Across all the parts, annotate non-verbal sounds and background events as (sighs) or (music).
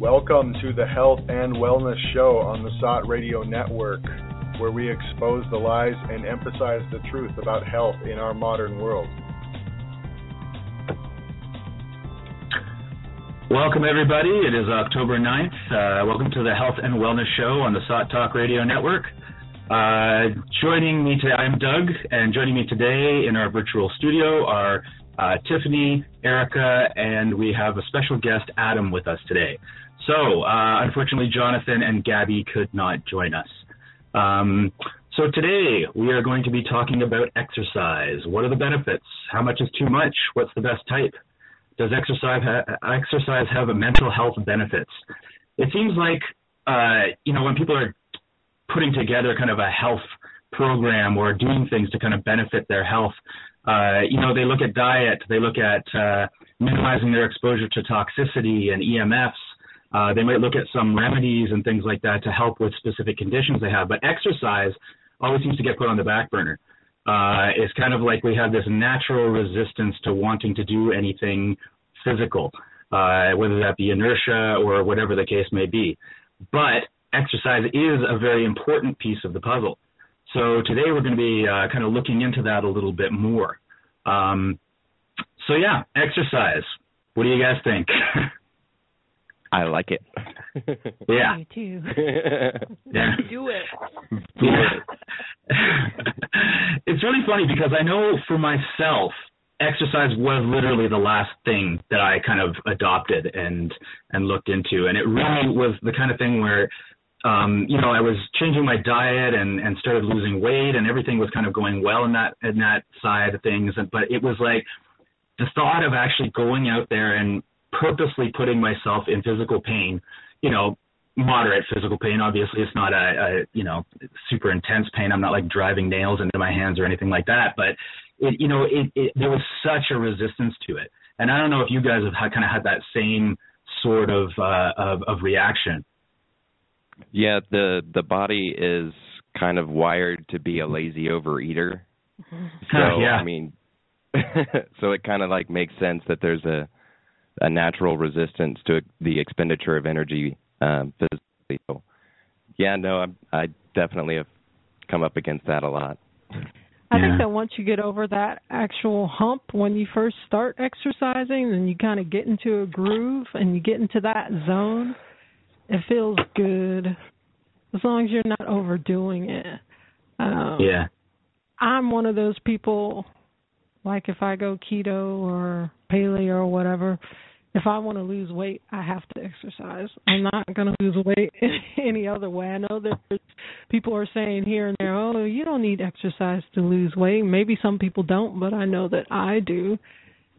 Welcome to the Health and Wellness Show on the SOTT Radio Network, where we expose the lies and emphasize the truth about health in our modern world. Welcome, everybody. It is October 9th. Uh, welcome to the Health and Wellness Show on the SOTT Talk Radio Network. Uh, joining me today, I'm Doug, and joining me today in our virtual studio are uh, Tiffany, Erica, and we have a special guest, Adam, with us today. So, uh, unfortunately, Jonathan and Gabby could not join us. Um, so today we are going to be talking about exercise. What are the benefits? How much is too much? What's the best type? Does exercise ha- exercise have mental health benefits? It seems like uh, you know when people are putting together kind of a health program or doing things to kind of benefit their health, uh, you know, they look at diet, they look at uh, minimizing their exposure to toxicity and EMFs. Uh, they might look at some remedies and things like that to help with specific conditions they have. But exercise always seems to get put on the back burner. Uh, it's kind of like we have this natural resistance to wanting to do anything physical, uh, whether that be inertia or whatever the case may be. But exercise is a very important piece of the puzzle. So today we're going to be uh, kind of looking into that a little bit more. Um, so yeah, exercise. What do you guys think? (laughs) I like it. (laughs) yeah. Me too. (laughs) Yeah. (laughs) Do it. Yeah. it's really funny because I know for myself, exercise was literally the last thing that I kind of adopted and and looked into, and it really was the kind of thing where. Um, you know, I was changing my diet and, and started losing weight and everything was kind of going well in that in that side of things. But it was like the thought of actually going out there and purposely putting myself in physical pain, you know, moderate physical pain. Obviously, it's not a, a you know super intense pain. I'm not like driving nails into my hands or anything like that. But it, you know, it, it there was such a resistance to it, and I don't know if you guys have had, kind of had that same sort of uh, of, of reaction. Yeah, the the body is kind of wired to be a lazy overeater. So (laughs) yeah. I mean, (laughs) so it kind of like makes sense that there's a a natural resistance to the expenditure of energy um, physically. So, yeah, no, I, I definitely have come up against that a lot. I Yeah. think that once you get over that actual hump when you first start exercising and you kind of get into a groove and you get into that zone, it feels good as long as you're not overdoing it. Um, Yeah. I'm one of those people like if I go keto or paleo or whatever, if I want to lose weight, I have to exercise. I'm not going to lose weight (laughs) any other way. I know that there's- people are saying here and there, "Oh, you don't need exercise to lose weight." Maybe some people don't, but I know that I do.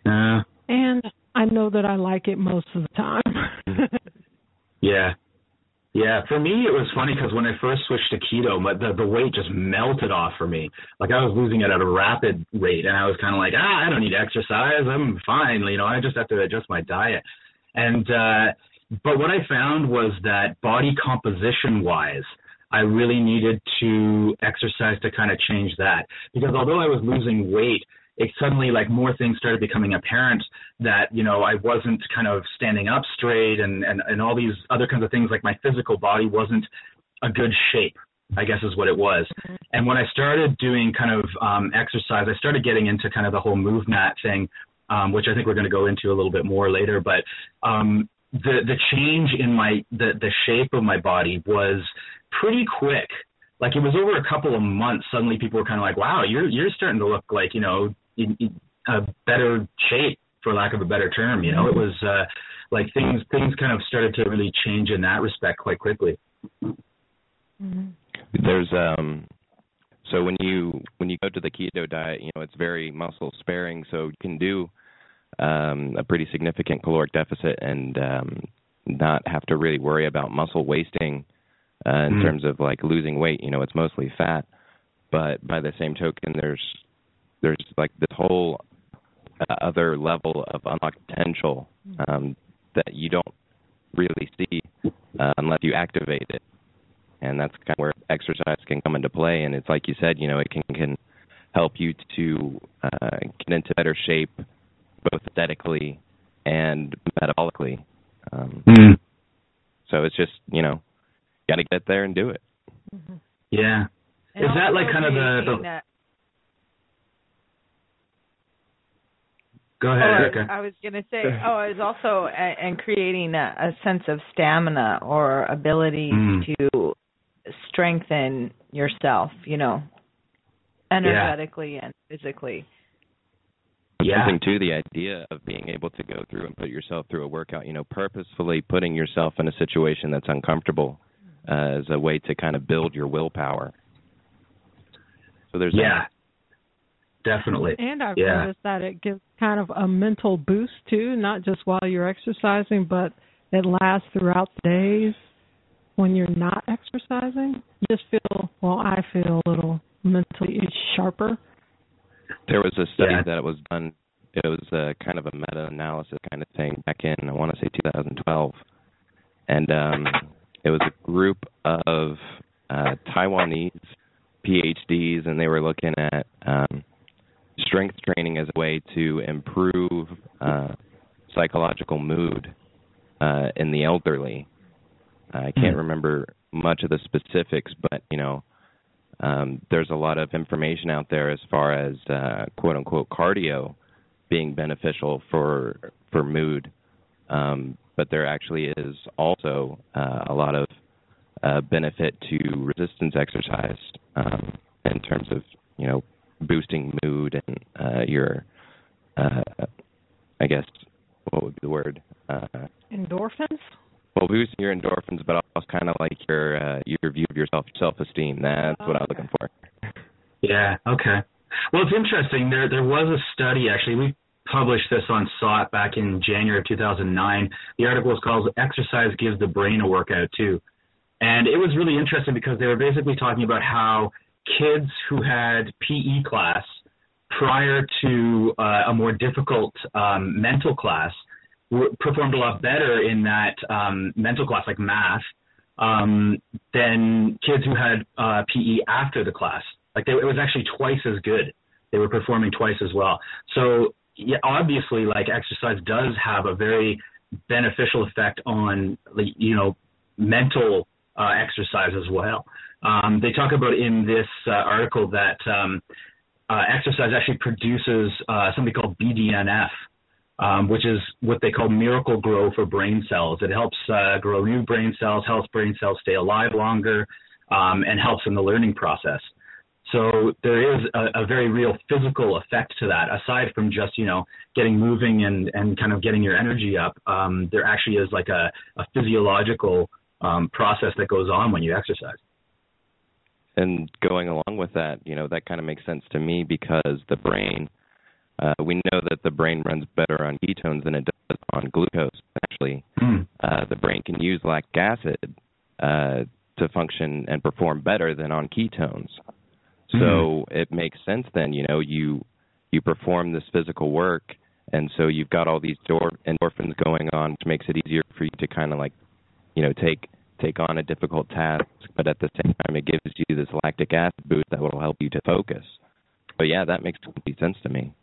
Uh, And I know that I like it most of the time. (laughs) Yeah. Yeah, for me it was funny because when I first switched to keto, my, the the weight just melted off for me. Like I was losing it at a rapid rate, and I was kind of like, ah, I don't need exercise. I'm fine. You know, I just have to adjust my diet. And uh, but what I found was that body composition wise, I really needed to exercise to kind of change that because although I was losing weight, it suddenly like more things started becoming apparent that you know I wasn't kind of standing up straight and and and all these other kinds of things like my physical body wasn't a good shape I guess is what it was. And when I started doing kind of um exercise, I started getting into kind of the whole MovNat thing, um, which I think we're going to go into a little bit more later. But um, the the change in my the the shape of my body was pretty quick. Like it was over a couple of months. Suddenly, people were kind of like, "Wow, you're you're starting to look like you know in, in a better shape, for lack of a better term." You know, it was uh, like things things kind of started to really change in that respect quite quickly. Mhm. There's um so when you when you go to the keto diet, you know, it's very muscle sparing, so you can do um a pretty significant caloric deficit and um not have to really worry about muscle wasting uh, in Mhm. terms of like losing weight, you know, it's mostly fat. But by the same token there's there's like this whole uh, other level of unlocked potential um that you don't really see uh, unless you activate it and that's kind of where exercise can come into play. And it's like you said, you know, it can can help you to uh, get into better shape, both aesthetically and metabolically. Um, Mm. So it's just you know, got to get there and do it. Mm-hmm. Yeah. And Is that like kind of the, the Go ahead, oh, Erica. I was going to say, oh, I was also and creating a, a, sense of stamina or ability Mm. to strengthen yourself, you know, energetically and physically. Yeah. Something too, the idea of being able to go through and put yourself through a workout, you know, purposefully putting yourself in a situation that's uncomfortable uh, as a way to kind of build your willpower. So there's Yeah. Definitely. And I've Yeah. noticed that it gives kind of a mental boost too, not just while you're exercising, but it lasts throughout the days when you're not exercising. You just feel, well, I feel a little mentally sharper. There was a study Yeah. that was done. It was a kind of a meta-analysis kind of thing back in I want to say 2012, and um, it was a group of uh, Taiwanese PhDs, and they were looking at um, strength training as a way to improve uh, psychological mood uh, in the elderly. I can't Hmm. remember much of the specifics, but you know, um, there's a lot of information out there as far as uh, quote unquote cardio being beneficial for for mood, um, but there actually is also uh, a lot of uh, benefit to resistance exercise um, in terms of you know boosting mood and uh, your uh, I guess what would be the word uh, Endorphins? well boosting your endorphins, but also kind of like your uh, your view of yourself self esteem. That's what I'm looking for. Yeah. Okay. Well, it's interesting. There there was a study actually. We published this on SOTT back in January of 2009. The article was called "Exercise Gives the Brain a Workout Too," and it was really interesting because they were basically talking about how kids who had PE class prior to uh, a more difficult um, mental class were, performed a lot better in that um, mental class, like math, um, than kids who had uh, PE after the class. Like they, it was actually twice as good. They were performing twice as well. So yeah, obviously, like exercise does have a very beneficial effect on, you know, mental uh, exercise as well. Um, they talk about in this uh, article that um, uh, exercise actually produces uh, something called BDNF, um, which is what they call Miracle-Gro for brain cells. It helps uh, grow new brain cells, helps brain cells stay alive longer, um, and helps in the learning process. So there is a, a very real physical effect to that, aside from just you know getting moving and and kind of getting your energy up. Um, there actually is like a, a physiological um, process that goes on when you exercise. And going along with that, you know, that kind of makes sense to me because the brain, uh, we know that the brain runs better on ketones than it does on glucose. Actually, uh, the brain can use lactic acid uh, to function and perform better than on ketones. So it makes sense then, you know, you you perform this physical work, and so you've got all these dor- endorphins going on, which makes it easier for you to kind of like, you know, take take on a difficult task, but at the same time, it gives you this lactic acid boost that will help you to focus. But yeah, that makes complete sense to me.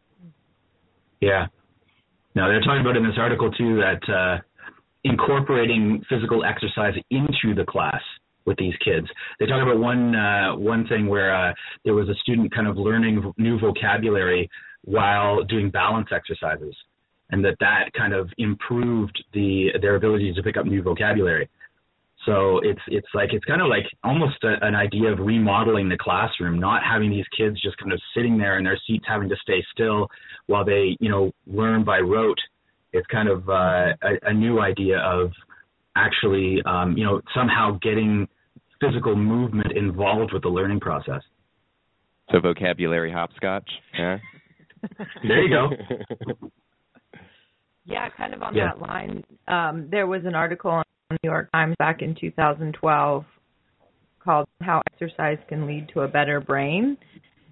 Yeah. Now they're talking about in this article too that uh, incorporating physical exercise into the class with these kids. They talk about one uh, one thing where uh, there was a student kind of learning new vocabulary while doing balance exercises, and that that kind of improved the their ability to pick up new vocabulary. So it's it's like it's kind of like almost a, an idea of remodeling the classroom, not having these kids just kind of sitting there in their seats having to stay still while they you know learn by rote. It's kind of uh, a, a new idea of actually um, you know somehow getting physical movement involved with the learning process. So vocabulary hopscotch. Yeah. (laughs) There you go. (laughs) Yeah, kind of on Yeah. that line. Um, there was an article on the New York Times back in 2012 called "How Exercise Can Lead to a Better Brain,"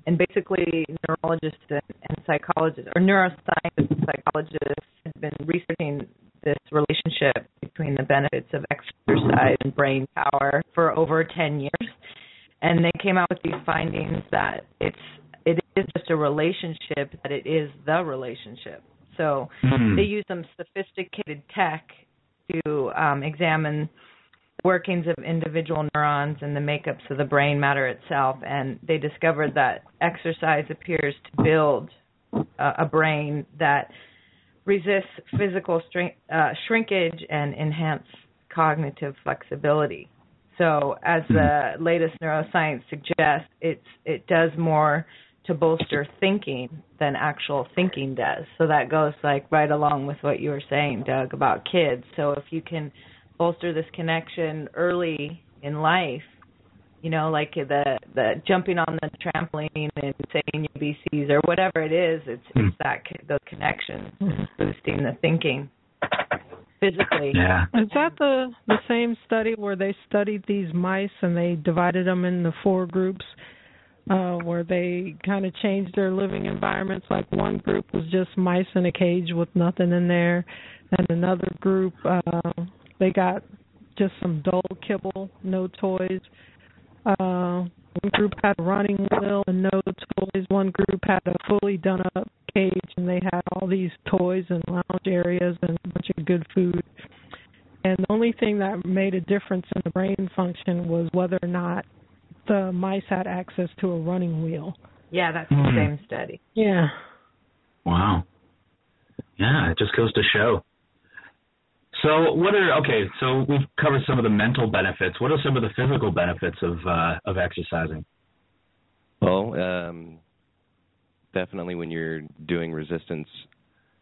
and basically neurologists and, and psychologists, or neuroscientists and psychologists, had been researching this relationship between the benefits of exercise and brain power for over 10 years, and they came out with these findings that it's it is just a relationship, that it is the relationship. So Hmm. they use some sophisticated tech to um, examine workings of individual neurons and the makeups of the brain matter itself. And they discovered that exercise appears to build uh, a brain that resists physical shrink, uh, shrinkage and enhance cognitive flexibility. So, as the latest neuroscience suggests, it's it does more to bolster thinking than actual thinking does. So that goes like right along with what you were saying, Doug, about kids. So if you can bolster this connection early in life, you know, like the the jumping on the trampoline and saying your BCs or whatever it is, it's mm. it's that those connections, boosting the thinking physically. Yeah. Is that the the same study where they studied these mice and they divided them into four groups? Uh, where they kind of changed their living environments. Like one group was just mice in a cage with nothing in there, and another group uh, they got just some dull kibble, no toys. Uh, one group had a running wheel and no toys. One group had a fully done up cage and they had all these toys and lounge areas and a bunch of good food. And the only thing that made a difference in the brain function was whether or not the mice had access to a running wheel. Yeah, that's the mm. same study. Yeah. Wow. Yeah, it just goes to show. So, what are okay? So we've covered some of the mental benefits. What are some of the physical benefits of uh, of exercising? Well, um, definitely when you're doing resistance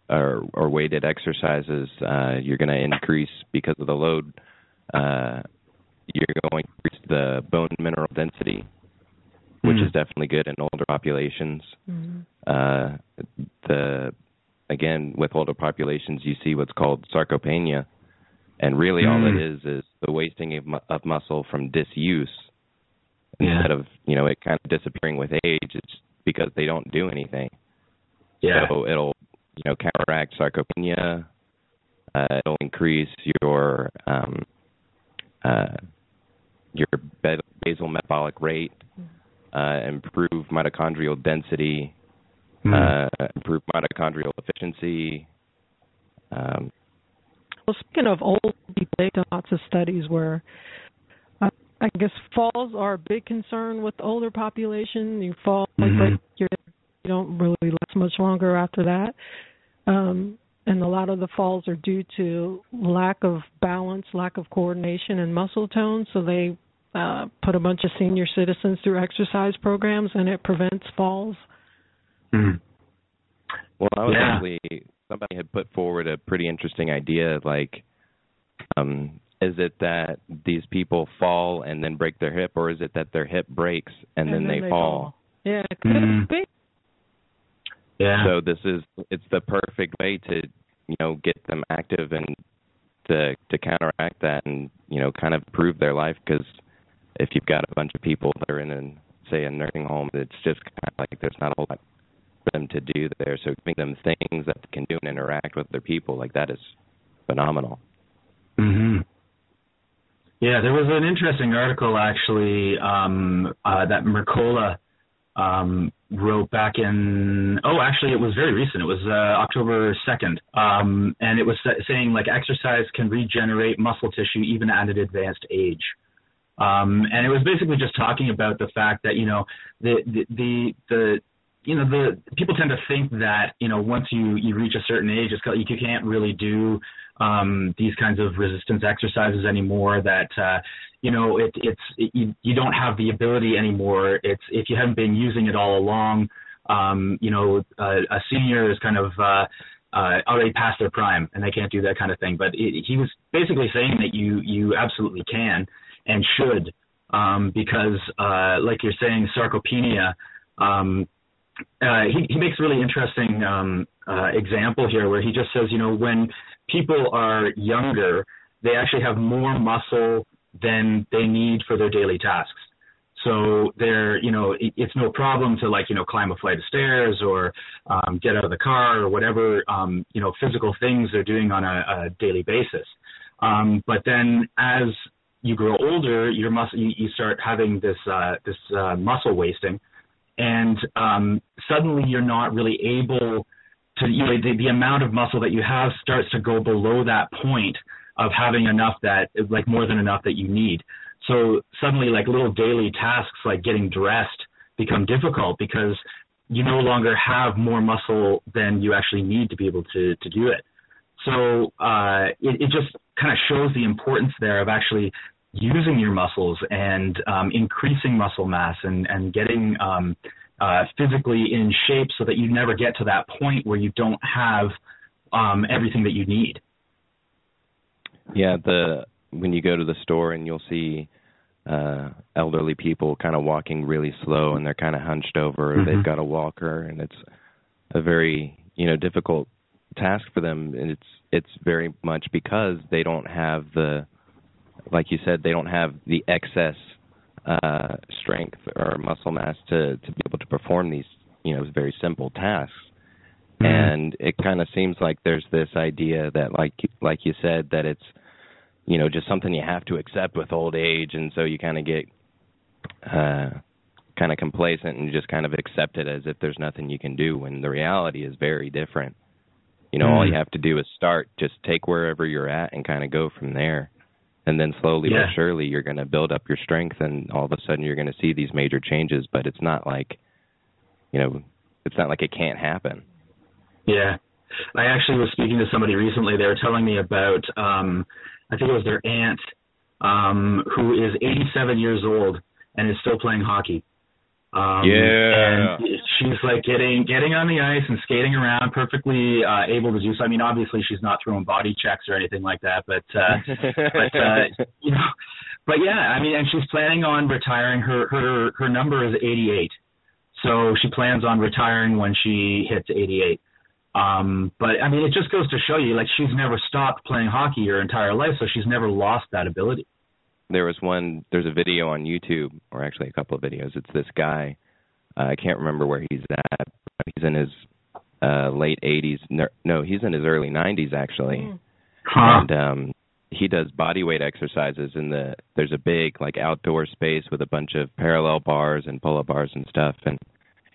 or, or weighted exercises, uh, you're going to increase because of the load. Uh, you're going to increase the bone mineral density, which mm. is definitely good in older populations. Mm. Uh, the again with older populations, you see what's called sarcopenia, and really mm. all it hmm. is is the wasting of, of muscle from disuse. Yeah. Instead of you know it kind of disappearing with age, it's because they don't do anything. Yeah. So it'll you know counteract sarcopenia. Uh, it'll increase your um, uh, your basal metabolic rate, uh, improve mitochondrial density, mm. uh, improve mitochondrial efficiency. Um, well, speaking of old people, they've done lots of studies where uh, I guess falls are a big concern with the older population. You fall, mm-hmm. like, you don't really last much longer after that. Um, and a lot of the falls are due to lack of balance, lack of coordination, and muscle tone. So they uh, put a bunch of senior citizens through exercise programs, and it prevents falls. Mm. Well, I was yeah. actually somebody had put forward a pretty interesting idea. Like, um, is it that these people fall and then break their hip, or is it that their hip breaks and, and then, then they, they fall? fall? Yeah, it could mm. Yeah. So this is it's the perfect way to you know get them active and to to counteract that and you know kind of improve their life because if you've got a bunch of people that are in an say a nursing home, it's just kind of like there's not a whole lot for them to do there. So giving them things that they can do and interact with other people like that is phenomenal. Mhm. Yeah, there was an interesting article actually um, uh, that Mercola um, wrote back in oh actually it was very recent. It was uh, October 2nd um, and it was saying like exercise can regenerate muscle tissue even at an advanced age. Um, and it was basically just talking about the fact that you know the the the, the you know the people tend to think that you know once you you reach a certain age it's you can't really do um, these kinds of resistance exercises anymore that uh, you know it, it's it, you, you don't have the ability anymore. It's if you haven't been using it all along um, you know uh, a senior is kind of uh, uh, already past their prime and they can't do that kind of thing. But it, he was basically saying that you you absolutely can and should um, because uh, like you're saying sarcopenia um, uh, he, he makes a really interesting um, uh, example here where he just says you know when people are younger they actually have more muscle than they need for their daily tasks. So they're, you know, it's no problem to like, you know, climb a flight of stairs or um, get out of the car or whatever, um, you know, physical things they're doing on a, a daily basis. Um, but then as you grow older, your muscle, you, you start having this uh, this uh, muscle wasting, and um, suddenly you're not really able to, you know, the, the amount of muscle that you have starts to go below that point of having enough that like more than enough that you need. So suddenly like little daily tasks like getting dressed become difficult because you no longer have more muscle than you actually need to be able to to do it. So uh, it, it just kind of shows the importance there of actually using your muscles and um, increasing muscle mass and and getting um, uh, physically in shape so that you never get to that point where you don't have um, everything that you need. Yeah, the when you go to the store and you'll see uh elderly people kind of walking really slow and they're kind of hunched over mm-hmm. they've got a walker and it's a very you know difficult task for them and it's it's very much because they don't have the like you said they don't have the excess uh strength or muscle mass to to be able to perform these you know very simple tasks. Mm-hmm. and it kind of seems like there's this idea that like like you said that it's you know just something you have to accept with old age. And so you kind of get uh kind of complacent and just kind of accept it as if there's nothing you can do when the reality is very different. You know mm. all you have to do is start. Just take wherever you're at and kind of go from there and then slowly yeah. but surely you're going to build up your strength and all of a sudden you're going to see these major changes but it's not like you know it's not like it can't happen yeah i actually was speaking to somebody recently they were telling me about um I think it was their aunt, um, who is 87 years old and is still playing hockey. Um, yeah. And she's like getting getting on the ice and skating around, perfectly uh, able to do so. I mean, obviously she's not throwing body checks or anything like that, but uh, but uh, (laughs) you know, but yeah, I mean, and she's planning on retiring. Her her her number is 88, so she plans on retiring when she hits 88. Um, but I mean, it just goes to show you, like she's never stopped playing hockey her entire life, so she's never lost that ability. There was one. There's a video on YouTube, or actually a couple of videos. It's this guy. Uh, I can't remember where he's at. He's in his uh late 80s. No, he's in his early 90s actually. Mm. Huh. And um he does body weight exercises in the there's a big like outdoor space with a bunch of parallel bars and pull-up bars and stuff and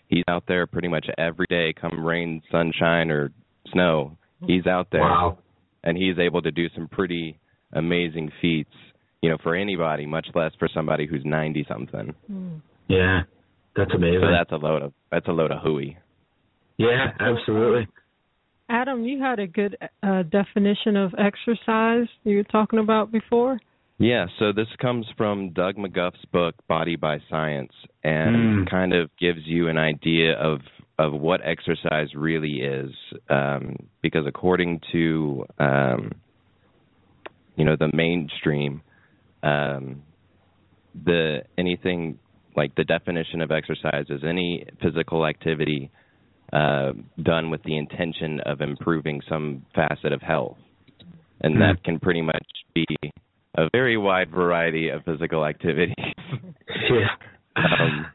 he's out there pretty much every day, come rain, sunshine, or snow. He's out there, wow. and he's able to do some pretty amazing feats. You know, for anybody, much less for somebody who's ninety something. Hmm. Yeah, that's amazing. So that's a load of that's a load of hooey. Yeah, absolutely. Adam, you had a good uh, definition of exercise you were talking about before. Yeah, so this comes from Doug McGuff's book Body by Science and mm. kind of gives you an idea of of what exercise really is um, because according to um, you know the mainstream um, the anything like the definition of exercise is any physical activity uh, done with the intention of improving some facet of health and mm. that can pretty much be a very wide variety of physical activities. yeah. Um,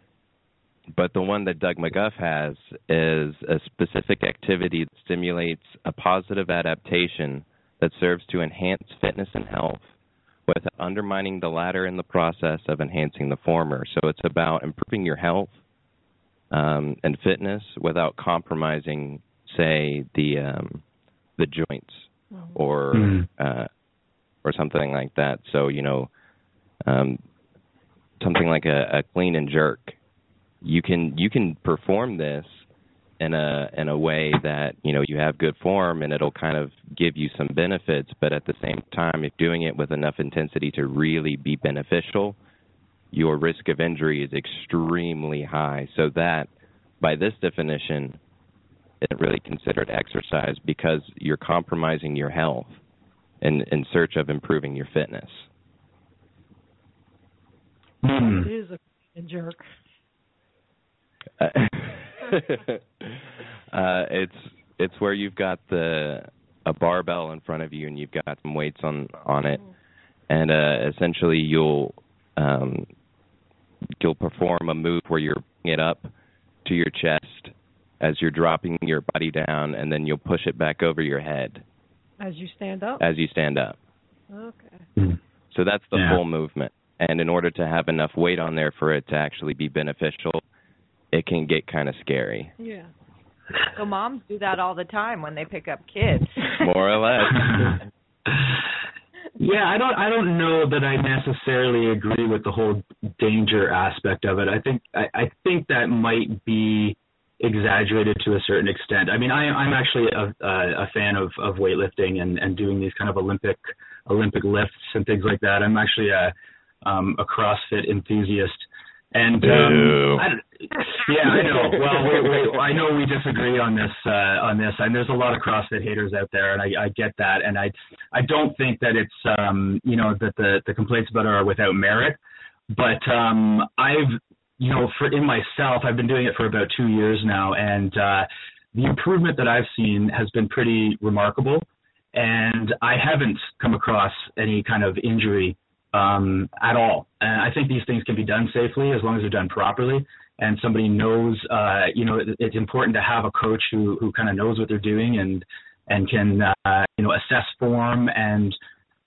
but the one that Doug McGuff has is a specific activity that stimulates a positive adaptation that serves to enhance fitness and health without undermining the latter in the process of enhancing the former. So it's about improving your health um, and fitness without compromising, say, the um, the joints or mm. uh, or something like that. So you know, um, something like a, a clean and jerk, you can you can perform this in a in a way that you know you have good form and it'll kind of give you some benefits but at the same time if doing it with enough intensity to really be beneficial your risk of injury is extremely high so that by this definition isn't really considered exercise because you're compromising your health in in search of improving your fitness. Mm. It is a jerk. uh, (laughs) (laughs) it's it's where you've got the a barbell in front of you and you've got some weights on on it, and uh, essentially you'll um, you'll perform a move where you're bringing it up to your chest as you're dropping your body down, and then you'll push it back over your head. As you stand up? As you stand up. Okay. So that's the yeah. full movement. And in order to have enough weight on there for it to actually be beneficial, it can get kind of scary. Yeah. So moms do that all the time when they pick up kids. (laughs) More or less. (laughs) Yeah, I don't. I don't know that I necessarily agree with the whole danger aspect of it. I think. I, I think that might be exaggerated to a certain extent. I mean, I, I'm actually a, a, a fan of, of weightlifting and, and doing these kind of Olympic Olympic lifts and things like that. I'm actually a um, a CrossFit enthusiast, and um, I, yeah, I know. Well, we, we, I know we disagree on this uh, on this, and there's a lot of CrossFit haters out there, and I, I get that, and I I don't think that it's um, you know that the the complaints about it are without merit, but um, I've you know for in myself, I've been doing it for about two years now, and uh, the improvement that I've seen has been pretty remarkable, and I haven't come across any kind of injury um, at all. And I think these things can be done safely as long as they're done properly. And somebody knows, uh, you know, it, it's important to have a coach who who kind of knows what they're doing and and can uh, you know assess form and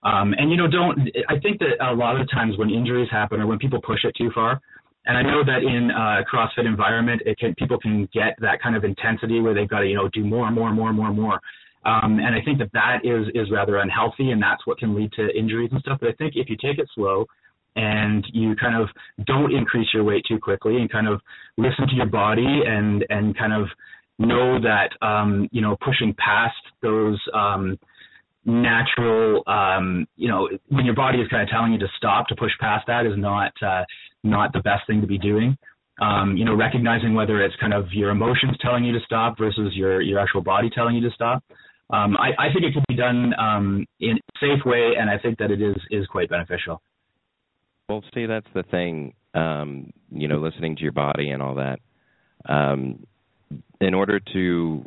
um, and you know don't. I think that a lot of times when injuries happen or when people push it too far, and I know that in a CrossFit environment, it can people can get that kind of intensity where they've got to you know do more and more and more and more and more. Um, and I think that that is is rather unhealthy, and that's what can lead to injuries and stuff. But I think if you take it slow and you kind of don't increase your weight too quickly, and kind of listen to your body and and kind of know that um, you know pushing past those um, natural um, you know when your body is kind of telling you to stop to push past that is not uh, not the best thing to be doing. Um, you know, recognizing whether it's kind of your emotions telling you to stop versus your your actual body telling you to stop um, I, I, think it can be done um, in a safe way, and I think that it is is quite beneficial. Well, see, that's the thing. Um, you know, listening to your body and all that. Um, in order to,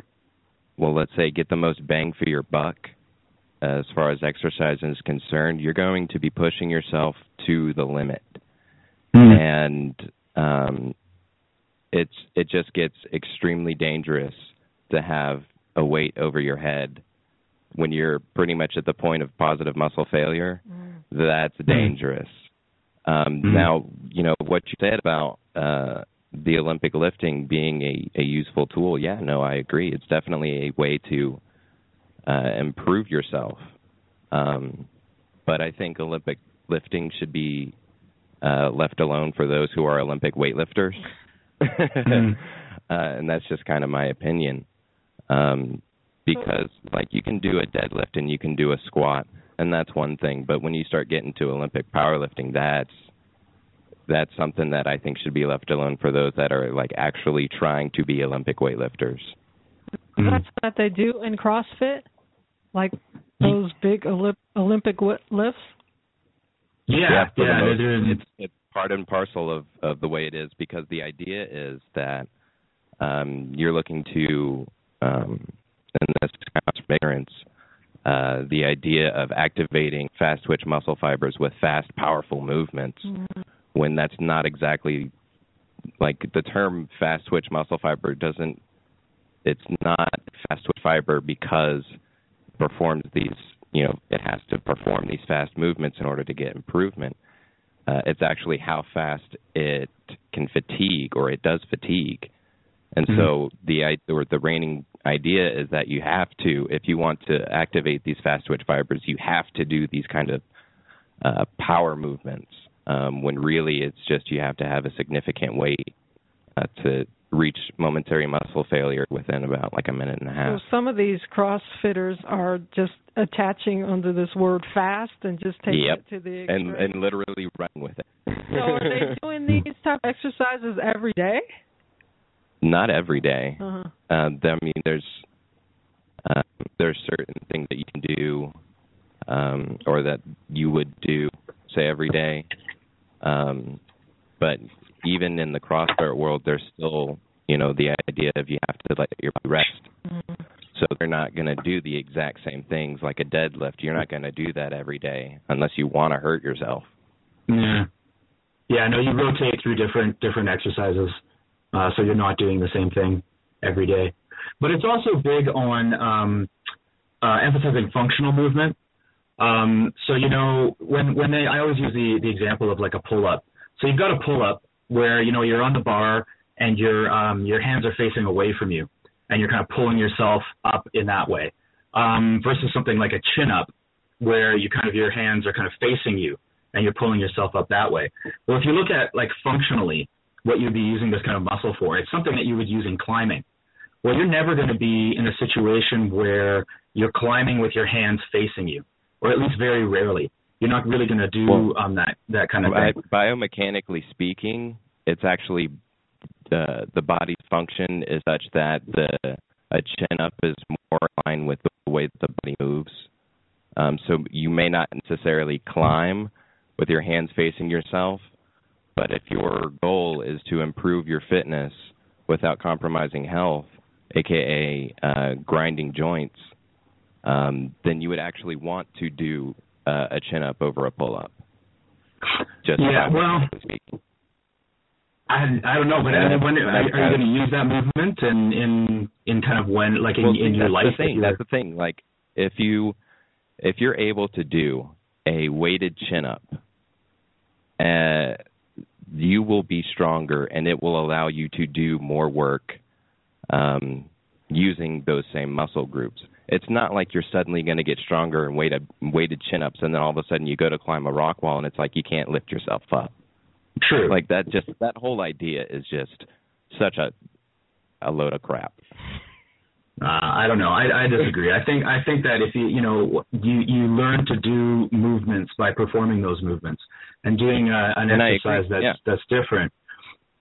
well, let's say, get the most bang for your buck, as far as exercise is concerned, you're going to be pushing yourself to the limit, mm. and um, it's it just gets extremely dangerous to have a weight over your head when you're pretty much at the point of positive muscle failure, mm. that's mm. dangerous. Um, mm. Now, you know what you said about uh, the Olympic lifting being a, a useful tool. Yeah, no, I agree. It's definitely a way to uh, improve yourself. Um, but I think Olympic lifting should be uh, left alone for those who are Olympic weightlifters. mm. (laughs) uh, and that's just kind of my opinion um, because like you can do a deadlift and you can do a squat, and that's one thing. But when you start getting to Olympic powerlifting, that's that's something that I think should be left alone for those that are like actually trying to be Olympic weightlifters. Mm-hmm. That's what they do in CrossFit, like those big Olymp- Olympic lifts. Yeah, yeah, yeah most, it's it's part and parcel of of the way it is because the idea is that um, you're looking to um, and this transference, uh, the idea of activating fast twitch muscle fibers with fast, powerful movements, mm-hmm. when that's not exactly like the term fast twitch muscle fiber doesn't. It's not fast twitch fiber because it performs these. You know, it has to perform these fast movements in order to get improvement. Uh, it's actually how fast it can fatigue or it does fatigue. And mm-hmm. so the or the reigning idea is that you have to, if you want to activate these fast twitch fibers, you have to do these kind of uh, power movements. Um, when really it's just you have to have a significant weight uh, to reach momentary muscle failure within about like a minute and a half. So some of these CrossFitters are just attaching under this word fast and just taking yep. it to the and and literally running with it. so are they (laughs) doing these type of exercises every day? Not every day. Uh-huh. Uh, I mean, there's uh, there's certain things that you can do, um, or that you would do, say every day. Um, but even in the CrossFit world, there's still, you know, the idea of you have to let your body rest. Mm-hmm. So they're not going to do the exact same things like a deadlift. You're not going to do that every day unless you want to hurt yourself. Yeah. Yeah, no, you rotate through different different exercises uh, so you're not doing the same thing every day. But it's also big on um, uh, emphasizing functional movement. Um, so you know when when they I always use the the example of like a pull up. So you've got a pull up where you know you're on the bar and your um, your hands are facing away from you and you're kind of pulling yourself up in that way. Um, versus something like a chin up where you kind of your hands are kind of facing you and you're pulling yourself up that way. Well, if you look at like functionally what you'd be using this kind of muscle for, it's something that you would use in climbing. Well, you're never going to be in a situation where you're climbing with your hands facing you, or at least very rarely. You're not really going to do well, um, that that kind of thing. Biomechanically speaking, it's actually the the body's function is such that the a chin up is more in line with the way that the body moves. Um, so you may not necessarily climb with your hands facing yourself, but if your goal is to improve your fitness without compromising health, aka uh, grinding joints, um, then you would actually want to do uh, a chin up over a pull up. Just yeah, well, speaking. I I don't know, but uh, when are, are you going to use that movement and in in kind of when like in, well, in your life? The thing, that's the thing. Like if you if you're able to do a weighted chin up, uh, you will be stronger, and it will allow you to do more work um, using those same muscle groups. It's not like you're suddenly going to get stronger and weighted weighted chin ups, and then all of a sudden you go to climb a rock wall, and it's like you can't lift yourself up. True. Like that just that whole idea is just such a a load of crap. Uh, I don't know. I, I disagree. I think I think that if you you know you you learn to do movements by performing those movements and doing uh, an and exercise that's yeah. that's different.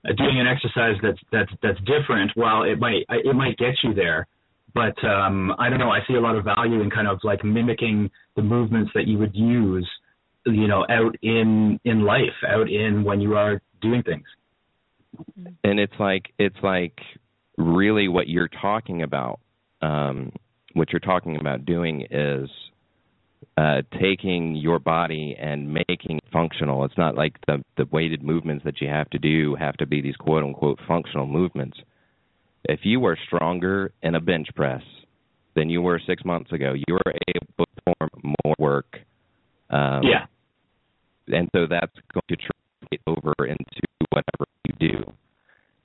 Uh, doing an exercise that's that's that's different. While it might it might get you there, but um, I don't know. I see a lot of value in kind of like mimicking the movements that you would use you know out in in life out in when you are doing things and it's like it's like really what you're talking about um what you're talking about doing is uh, taking your body and making it functional. It's not like the the weighted movements that you have to do have to be these quote unquote functional movements. If you were stronger in a bench press than you were six months ago, you were able to perform more work. Um, yeah and so that's going to translate over into whatever you do.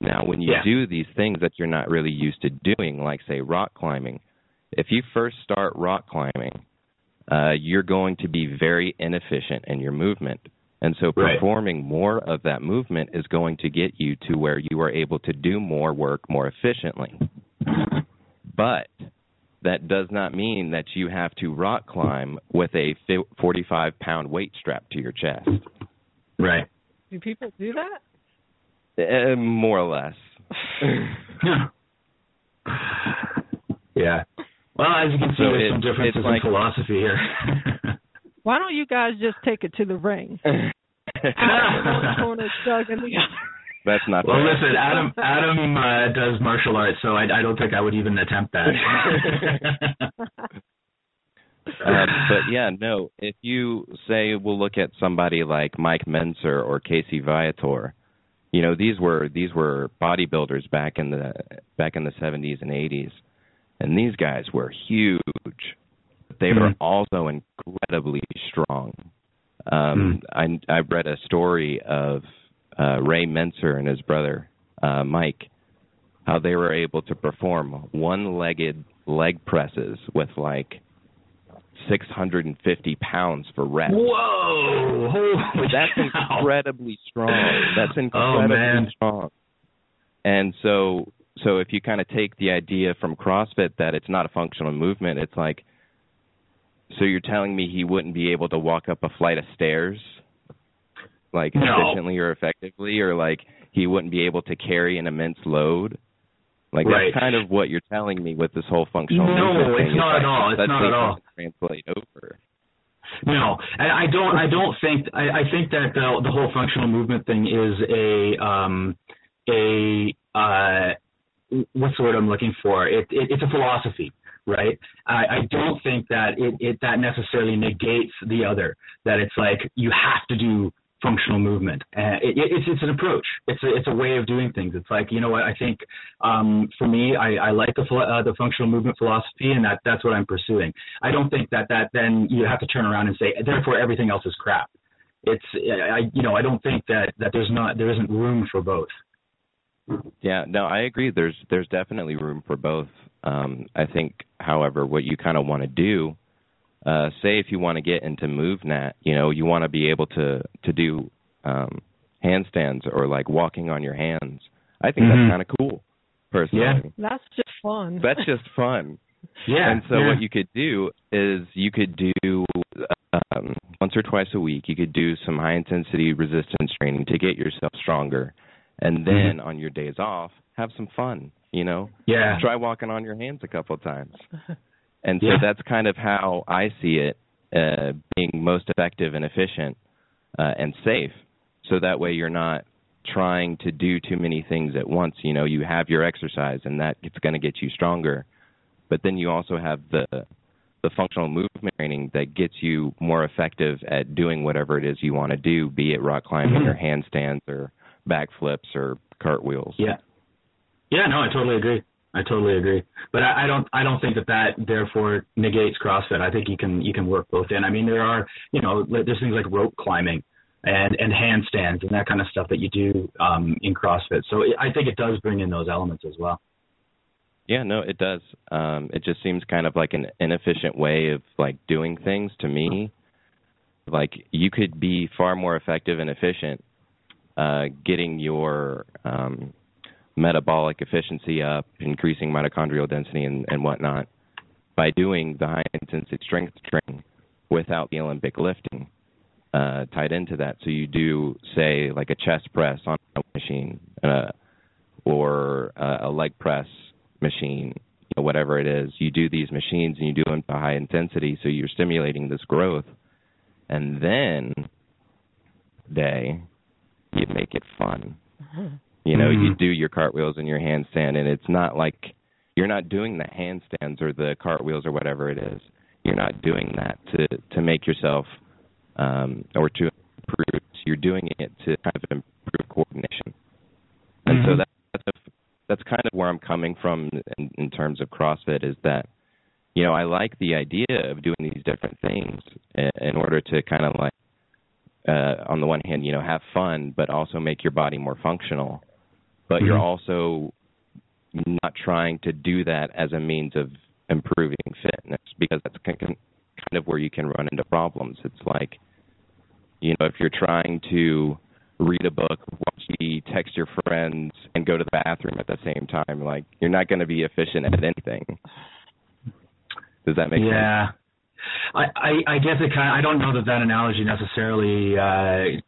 Now, when you yeah. do these things that you're not really used to doing, like say rock climbing, if you first start rock climbing, uh, you're going to be very inefficient in your movement. And so performing right. more of that movement is going to get you to where you are able to do more work more efficiently. But that does not mean that you have to rock climb with a 45 pound weight strapped to your chest. Right. Do people do that? Uh, more or less. (laughs) yeah. Well, as you can see, so there's it, some differences like, in philosophy here. (laughs) Why don't you guys just take it to the ring? Corner, Doug in the other. That's not. Well, listen, Adam. Adam uh, does martial arts, so I, I don't think I would even attempt that. (laughs) um, but yeah, no. If you say we'll look at somebody like Mike Mentzer or Casey Viator, you know these were these were bodybuilders back in the back in the 70s and 80s, and these guys were huge. but They mm-hmm. were also incredibly strong. Um, mm. I I read a story of uh, Ray Mentzer and his brother uh, Mike, how they were able to perform one-legged leg presses with like 650 pounds for reps. Whoa! Holy That's cow. incredibly strong. That's Oh, incredibly man. strong. And so, so if you kind of take the idea from CrossFit that it's not a functional movement, it's like, so you're telling me he wouldn't be able to walk up a flight of stairs like No. efficiently or effectively, or like he wouldn't be able to carry an immense load. Like Right. that's kind of what you're telling me with this whole functional No, movement thing. it's not like, at all. It's not at all. Translate over. No, and I don't. I don't think. I, I think that the the whole functional movement thing is a um a uh what's the word I'm looking for? It, it it's a philosophy, right? I, I don't think that it, it that necessarily negates the other. That it's like you have to do functional movement. Uh, it, it, it's it's an approach. It's a it's a way of doing things. It's like you know what I think. Um, for me, I, I like the uh, the functional movement philosophy, and that that's what I'm pursuing. I don't think that that then you have to turn around and say therefore everything else is crap. It's I you know I don't think that that there's not there isn't room for both. Yeah, no, I agree. There's there's definitely room for both. Um, I think, however, what you kind of want to do uh, say if you want to get into MovNat, you know, you want to be able to to do um, handstands or like walking on your hands. I think Mhm. that's kind of cool, personally. Yeah. That's just fun. That's just fun. (laughs) Yeah. And so yeah. what you could do is you could do um, once or twice a week. You could do some high intensity resistance training to get yourself stronger, and then on your days off, have some fun. You know, yeah. try walking on your hands a couple of times. (laughs) And so Yeah. that's kind of how I see it uh, being most effective and efficient uh, and safe. So that way you're not trying to do too many things at once. You know, you have your exercise and that it's going to get you stronger. But then you also have the the functional movement training that gets you more effective at doing whatever it is you want to do, be it rock climbing Mhm. or handstands or backflips or cartwheels. Yeah. Yeah, no, I totally agree. I totally agree. But I, I don't I don't think that that therefore negates CrossFit. I think you can you can work both in. I mean, there are you know there's things like rope climbing and and handstands and that kind of stuff that you do um, in CrossFit. So I think it does bring in those elements as well. Yeah, no, it does. Um, it just seems kind of like an inefficient way of like doing things to me. Like you could be far more effective and efficient uh, getting your um, metabolic efficiency up, increasing mitochondrial density and, and whatnot by doing the high intensity strength training without the Olympic lifting uh, tied into that. So you do say like a chest press on a machine uh, or uh, a leg press machine, you know, whatever it is. You do these machines and you do them to high intensity, so you're stimulating this growth, and then day you make it fun. You know, you Mhm. do your cartwheels and your handstand, and it's not like you're not doing the handstands or the cartwheels or whatever it is. You're not doing that to to make yourself um, or to improve. You're doing it to kind of improve coordination. And so Mhm. that, that's that's kind of where I'm coming from in, in terms of CrossFit is that you know I like the idea of doing these different things in, in order to kind of like uh, on the one hand you know have fun but also make your body more functional but you're Mhm. also not trying to do that as a means of improving fitness because that's kind kind of where you can run into problems. It's like, you know, if you're trying to read a book, watch TV, text your friends, and go to the bathroom at the same time, like you're not going to be efficient at anything. Does that make sense? yeah. I, I I guess it kind of, I don't know that that analogy necessarily uh,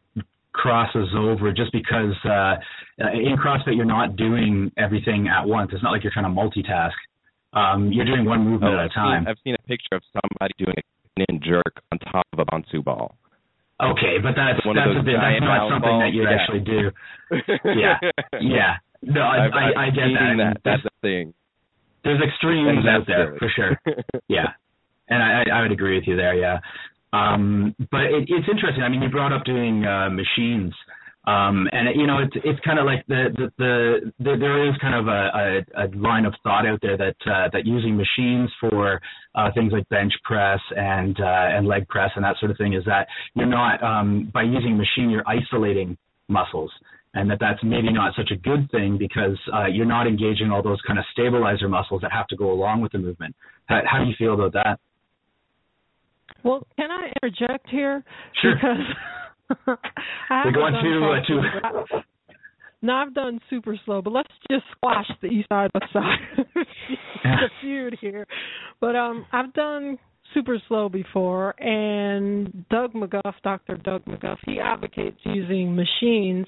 crosses over just because uh, in CrossFit you're not doing everything at once. It's not like you're trying to multitask. Um, you're doing one movement Oh, at a time. seen, I've seen a picture of somebody doing a in jerk on top of a Bosu ball. Okay, but that's One that's a bit, that's not something that you yeah. actually do. (laughs) Yeah, yeah. No, I I've, I, I've I get that. that. That's the thing. There's extremes out there for sure. (laughs) Yeah, and I I would agree with you there. Yeah, um, but it, it's interesting. I mean, you brought up doing uh, machines. Um, and you know, it's it's kind of like the the, the the there is kind of a, a, a line of thought out there that uh, that using machines for uh, things like bench press and uh, and leg press and that sort of thing is that you're not um, by using machine you're isolating muscles and that that's maybe not such a good thing because uh, you're not engaging all those kind of stabilizer muscles that have to go along with the movement. How, how do you feel about that? Well, can I interject here? Sure. Because (laughs) I haven't going to, uh, to- but I- No, I've done super slow, but let's just squash the east side west side. (laughs) the feud here. But um I've done super slow before and Doug McGuff, Dr. Doug McGuff, he advocates using machines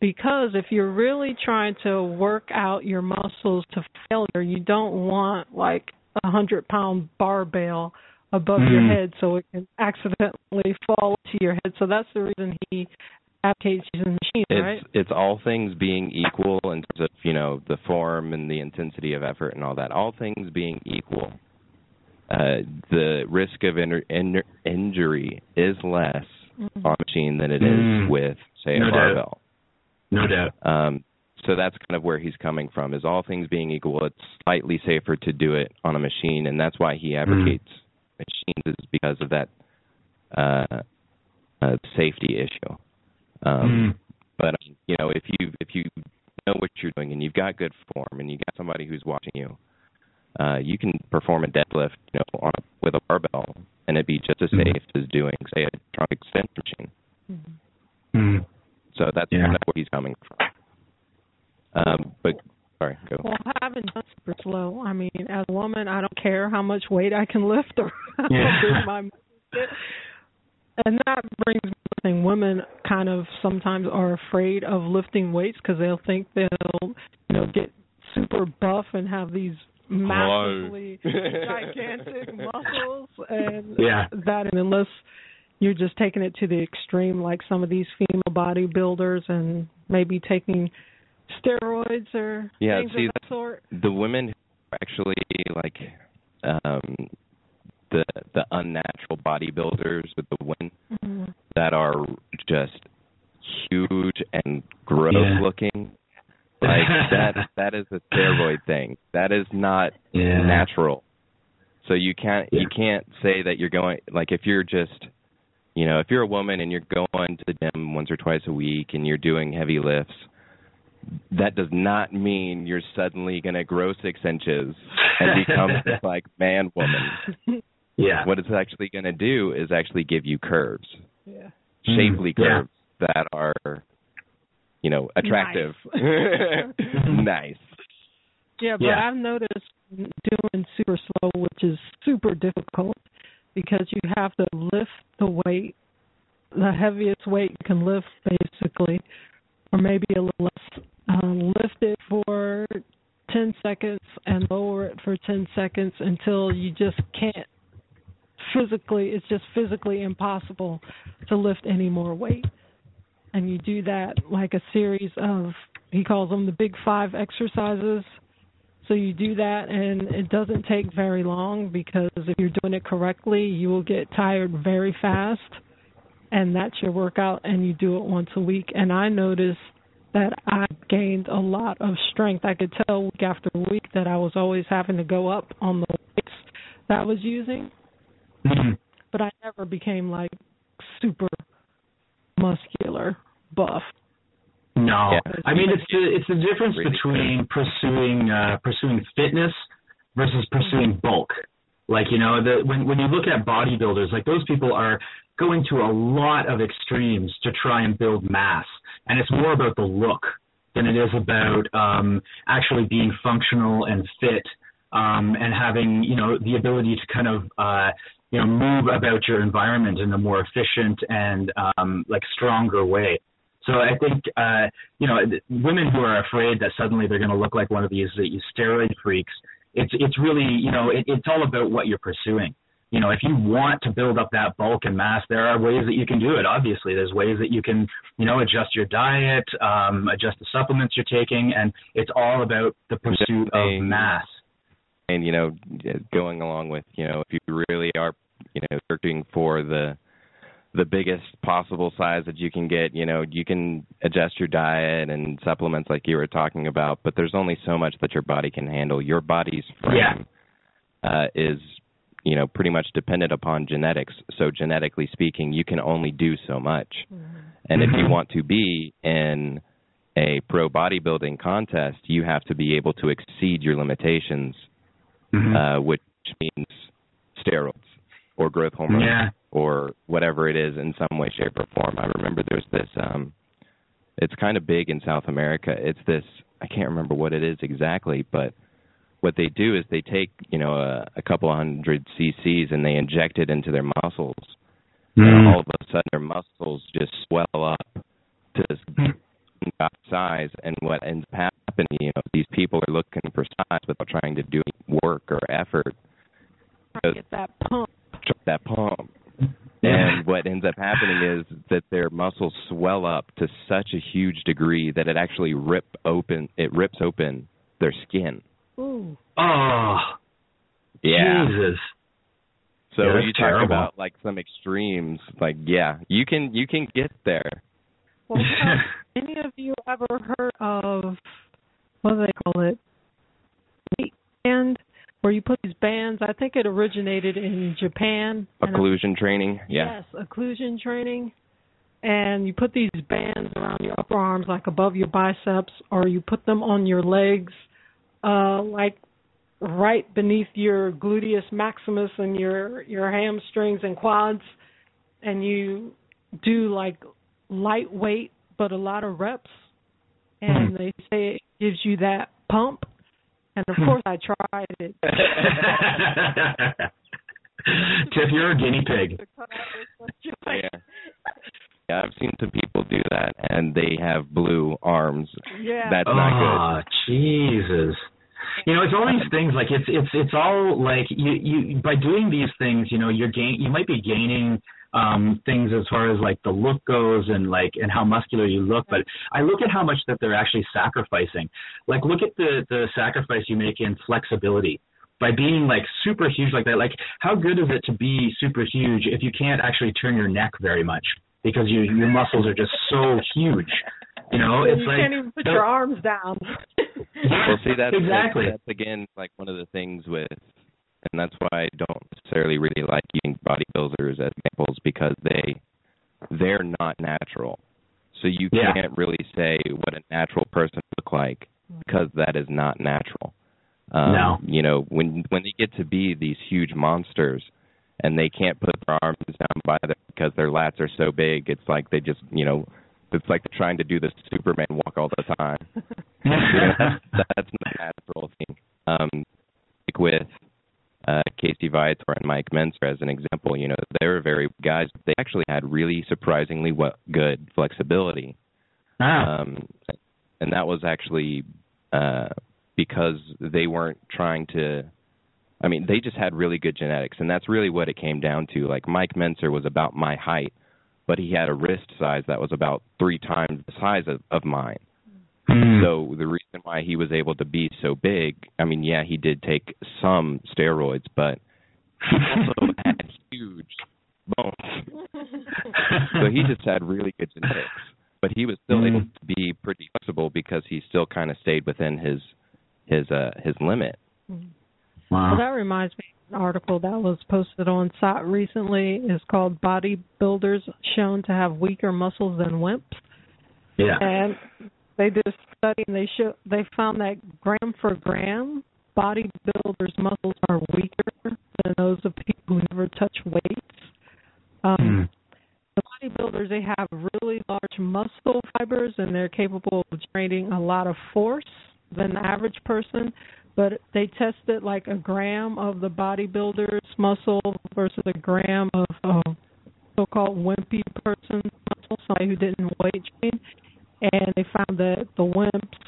because if you're really trying to work out your muscles to failure, you don't want like a hundred pound barbell above your Mm. head so it can accidentally fall to your head. So that's the reason he advocates using machines, It's right? it's all things being equal in terms of you know the form and the intensity of effort and all that. All things being equal, uh, the risk of in, in, injury is less Mhm. on a machine than it is Mm. with say No a doubt. barbell. No doubt. Um, so that's kind of where he's coming from. Is all things being equal, it's slightly safer to do it on a machine, and that's why he advocates machines is because of that uh, uh, safety issue. Um, Mm. but um, you know, if you if you know what you're doing and you've got good form and you got somebody who's watching you, uh, you can perform a deadlift, you know, on a, with a barbell and it'd be just as Mhm. safe as doing, say, a trunk extension machine. Mm. So that's Yeah. kind of where he's coming from. Um, but sorry, go. Well, I haven't done super slow. I mean, as a woman, I don't care how much weight I can lift or (laughs) how Yeah. my and that brings me to the thing. Women kind of sometimes are afraid of lifting weights because they'll think they'll, you know, get super buff and have these massively (laughs) gigantic muscles, and Yeah. that, and unless you're just taking it to the extreme, like some of these female bodybuilders, and maybe taking steroids or Yeah, things see, of that sort. the women who are actually like um the the unnatural bodybuilders with the win Mhm. that are just huge and gross Yeah. looking like that (laughs) that is a steroid thing that is not Yeah. natural so you can't Yeah. you can't say that you're going like if you're just you know if you're a woman and you're going to the gym once or twice a week and you're doing heavy lifts that does not mean you're suddenly going to grow six inches and become (laughs) this like man woman Yeah. what it's actually going to do is actually give you curves yeah. Mm, shapely yeah. curves that are you know attractive (laughs) (laughs) nice Yeah, but Yeah. I've noticed doing super slow, which is super difficult because you have to lift the weight, the heaviest weight you can lift, basically, or maybe a little less. Um, lift it for 10 seconds and lower it for 10 seconds until you just can't physically, it's just physically impossible to lift any more weight. And you do that like a series of, he calls them the big five exercises. So you do that, and it doesn't take very long because if you're doing it correctly, you will get tired very fast, and that's your workout. And you do it once a week. And I noticed that I gained a lot of strength. I could tell week after week that I was always having to go up on the weights that I was using, Mhm. but I never became like super muscular buff. No, Yeah. I mean it's the, it's the difference Really between pursuing uh, pursuing fitness versus pursuing bulk. Like you know, the when when you look at bodybuilders, like those people are going to a lot of extremes to try and build mass, and it's more about the look than it is about um, actually being functional and fit um, and having you know the ability to kind of uh, you know move about your environment in a more efficient and um, like stronger way. So I think uh, you know women who are afraid that suddenly they're going to look like one of these, these steroid freaks. It's it's really you know it, it's all about what you're pursuing. You know, if you want to build up that bulk and mass, there are ways that you can do it. Obviously, there's ways that you can you know adjust your diet, um, adjust the supplements you're taking, and it's all about the pursuit of mass. and you know going along with you know if you really are you know searching for the the biggest possible size that you can get. You know you can adjust your diet and supplements like you were talking about but there's only so much that your body can handle. Your body's frame uh is you know pretty much dependent upon genetics. So genetically speaking you can only do so much. And if you Mhm. want to be in a pro bodybuilding contest you have to be able to exceed your limitations Mhm. uh, which means steroids or growth hormone. Yeah. Or whatever it is in some way, shape, or form. I remember there's this. Um, it's kind of big in South America. It's this. I can't remember what it is exactly, but what they do is they take you know a, a couple hundred cc's and they inject it into their muscles, and Mm. all of a sudden their muscles just swell up to this Mm. Size. And what ends up happening, you know, these people are looking for size without trying to do any work or effort get that pump. that pump. Yeah. And (laughs) what ends up happening is that their muscles swell up to such a huge degree that it actually rip open it rips open their skin. Ooh. Oh, Jesus. So Yeah, when that's you talk about like some extremes, like yeah, you can you can get there. Well, have (laughs) um, any of you ever heard of what do they call it? Weight band, where you put these bands. I think it originated in Japan. and I- Occlusion training, yeah. Yes, occlusion training. And you put these bands around your upper arms, like above your biceps, or you put them on your legs, uh, like right beneath your gluteus maximus and your your hamstrings and quads and you do like lightweight but a lot of reps and mm-hmm. they say it gives you that pump and of hmm. course I tried it. (laughs) Tiff, you're a guinea pig. yeah. Yeah, I've seen some people do that, and they have blue arms. Yeah. That's not oh, good. Jesus. You know, it's all these things. Like it's it's it's all like you you by doing these things, you know, you're gain you might be gaining um things as far as like the look goes and like and how muscular you look but i look at how much that they're actually sacrificing like look at the the sacrifice you make in flexibility by being like super huge like that like how good is it to be super huge if you can't actually turn your neck very much because you, your muscles are just so huge. You know, it's you like you can't even put your arms down. well, see, that's exactly that's, that's again like one of the things with, and that's why I don't necessarily really like using bodybuilders as examples because they they're not natural. So you yeah. can't really say what a natural person look like because that is not natural. Um, no. You know, when when they get to be these huge monsters, and they can't put their arms down by them because their lats are so big. It's like they just, you know, it's like they're trying to do the Superman walk all the time. you know, that's, that's not a natural thing. Um, like with uh, Casey Viator and Mike Mentzer as an example, you know, they were very guys. They actually had really surprisingly what, good flexibility. Ah. Um, and that was actually uh, because they weren't trying to I mean, they just had really good genetics, and that's really what it came down to. Like Mike Mentzer was about my height, but he had a wrist size that was about three times the size of, of mine. Mm. So the reason why he was able to be so big, I mean, yeah, he did take some steroids, but he also (laughs) had huge bones. so he just had really good genetics, but he was still mm. able to be pretty flexible because he still kind of stayed within his his uh his limit. Mm. Wow. Well, that reminds me of an article that was posted on SOTT recently is called Bodybuilders Shown to Have Weaker Muscles Than Wimps. Yeah. And they did a study and they show they found that gram for gram bodybuilders' muscles are weaker than those of people who never touch weights. Um, mm. The bodybuilders they have really large muscle fibers and they're capable of generating a lot of force than the average person, but they tested like a gram of the bodybuilder's muscle versus a gram of a so-called wimpy person's muscle, somebody who didn't weight train, and they found that the wimps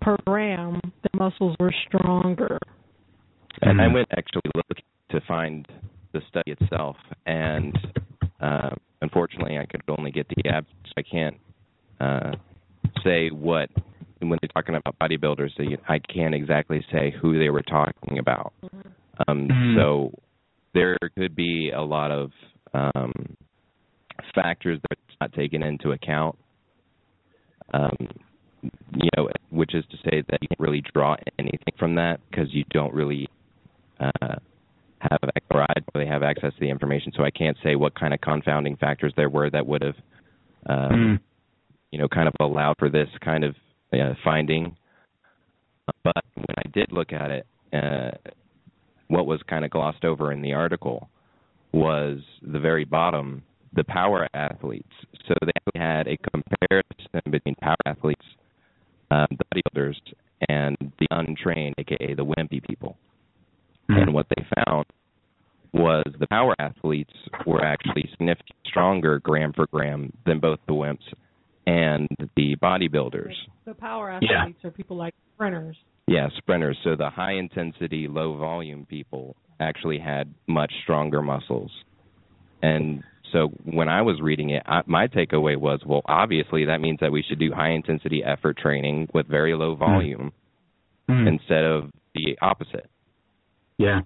per gram, the muscles were stronger. And I went actually looking to find the study itself, and uh, unfortunately, I could only get the abs. I can't uh, say what when they're talking about bodybuilders, I can't exactly say who they were talking about. Mm-hmm. Um, mm. So there could be a lot of um, factors that's not taken into account. Um, you know, which is to say that you can't really draw anything from that because you don't really uh, have or I really have access to the information, so I can't say what kind of confounding factors there were that would have, um, mm. you know, kind of allowed for this kind of uh, finding. But when I did look at it, uh, what was kind of glossed over in the article was the very bottom, the power athletes. So they actually had a comparison between power athletes, uh, bodybuilders, and the untrained, aka the wimpy people. Mm-hmm. And what they found was the power athletes were actually significantly stronger gram for gram than both the wimps and the bodybuilders. The power athletes yeah. are people like sprinters. Yeah, sprinters. So the high intensity, low volume people actually had much stronger muscles. And so when I was reading it, I, my takeaway was, well, obviously that means that we should do high intensity effort training with very low hmm. volume mm. instead of the opposite. Yeah.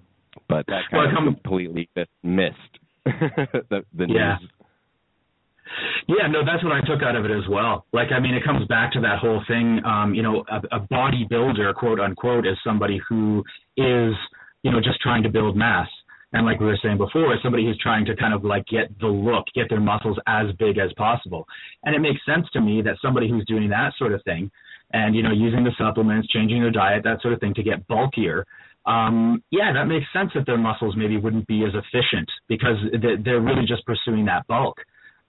But that kind well, of completely missed (laughs) the, the yeah. news yeah, no, that's what I took out of it as well. Like, I mean, it comes back to that whole thing. Um, you know, a, a bodybuilder, quote unquote, is somebody who is, you know, just trying to build mass. And like we were saying before, somebody who's trying to kind of like get the look, get their muscles as big as possible. And it makes sense to me that somebody who's doing that sort of thing, and you know, using the supplements, changing their diet, that sort of thing, to get bulkier, um, yeah, that makes sense that their muscles maybe wouldn't be as efficient because they're really just pursuing that bulk.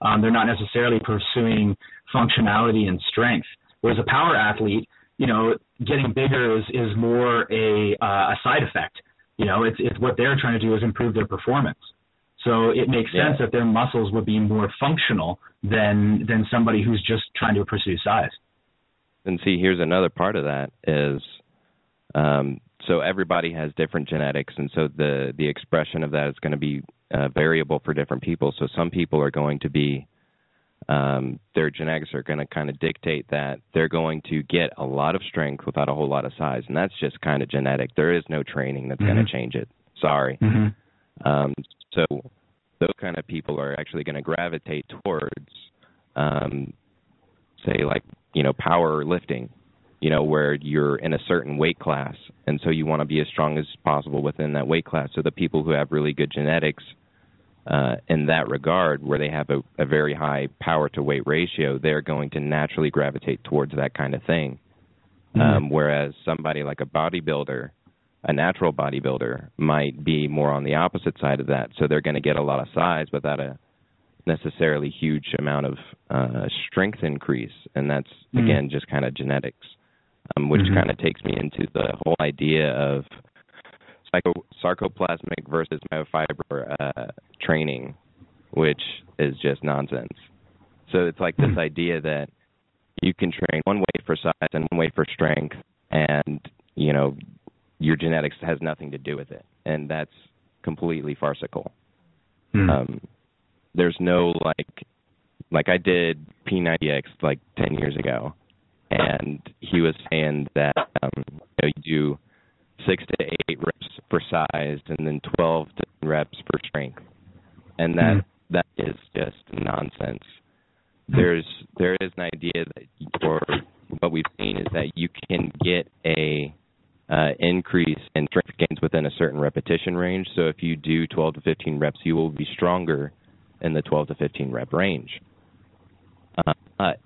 Um, they're not necessarily pursuing functionality and strength. Whereas a power athlete, you know, getting bigger is is more a uh, a side effect. You know, it's it's what they're trying to do is improve their performance. So it makes yeah. sense that their muscles would be more functional than than somebody who's just trying to pursue size. And see, here's another part of that is um, so everybody has different genetics, and so the the expression of that is going to be uh, variable for different people. So some people are going to be um, their genetics are going to kind of dictate that they're going to get a lot of strength without a whole lot of size, and that's just kind of genetic. There is no training that's mm-hmm. going to change it. Sorry. Mm-hmm. Um, so those kind of people are actually going to gravitate towards, um, say, like you know, power lifting you know, where you're in a certain weight class, and so you want to be as strong as possible within that weight class. So the people who have really good genetics uh, in that regard, where they have a, a very high power to weight ratio, they're going to naturally gravitate towards that kind of thing. Mm-hmm. Um, whereas somebody like a bodybuilder, a natural bodybuilder, might be more on the opposite side of that. So they're going to get a lot of size without a necessarily huge amount of uh, strength increase, and that's mm-hmm. again just kind of genetics um, which mm-hmm. kind of takes me into the whole idea of psycho- sarcoplasmic versus myofiber uh, training, which is just nonsense. So it's like this mm-hmm. idea that you can train one way for size and one way for strength, and you know your genetics has nothing to do with it, and that's completely farcical. Mm-hmm. Um, there's no like like I did P90X like 10 years ago and he was saying that um, you, know, you do six to eight reps for size, and then twelve to reps for strength, and that mm that is just nonsense. There's there is an idea that, or what we've seen is that you can get a uh, increase in strength gains within a certain repetition range. So if you do 12 to 15 reps, you will be stronger in the 12 to 15 rep range. Uh, but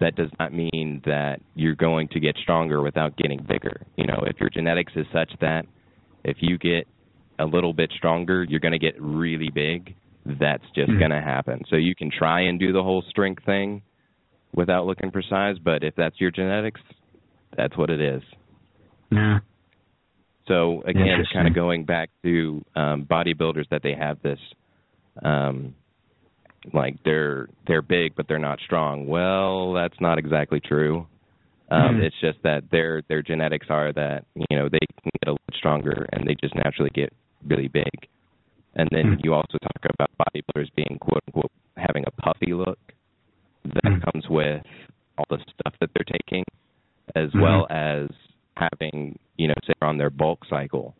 that does not mean that you're going to get stronger without getting bigger. You know, if your genetics is such that if you get a little bit stronger, you're going to get really big, that's just mm-hmm. going to happen. So you can try and do the whole strength thing without looking for size, but if that's your genetics, that's what it is. Yeah. So again, kind of going back to um, bodybuilders that they have this um, like they're they're big but they're not strong. Well, that's not exactly true. Um, mm. It's just that their their genetics are that you know they can get a little stronger and they just naturally get really big. And then mm. you also talk about bodybuilders being quote unquote having a puffy look that mm. comes with all the stuff that they're taking, as mm-hmm. well as having you know say on their bulk cycle.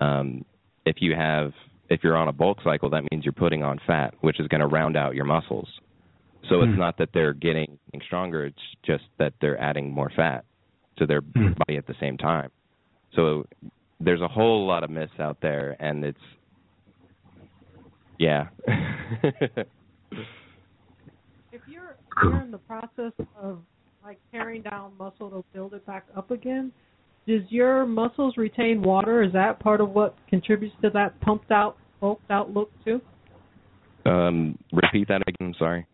Um, if you have if you're on a bulk cycle, that means you're putting on fat, which is going to round out your muscles. So it's hmm. not that they're getting stronger; it's just that they're adding more fat to their hmm. body at the same time. So there's a whole lot of myths out there, and it's yeah. (laughs) if you're if you're in the process of like tearing down muscle to build it back up again, does your muscles retain water? Is that part of what contributes to that pumped out, bulked out look too? Um, repeat that again. I'm sorry.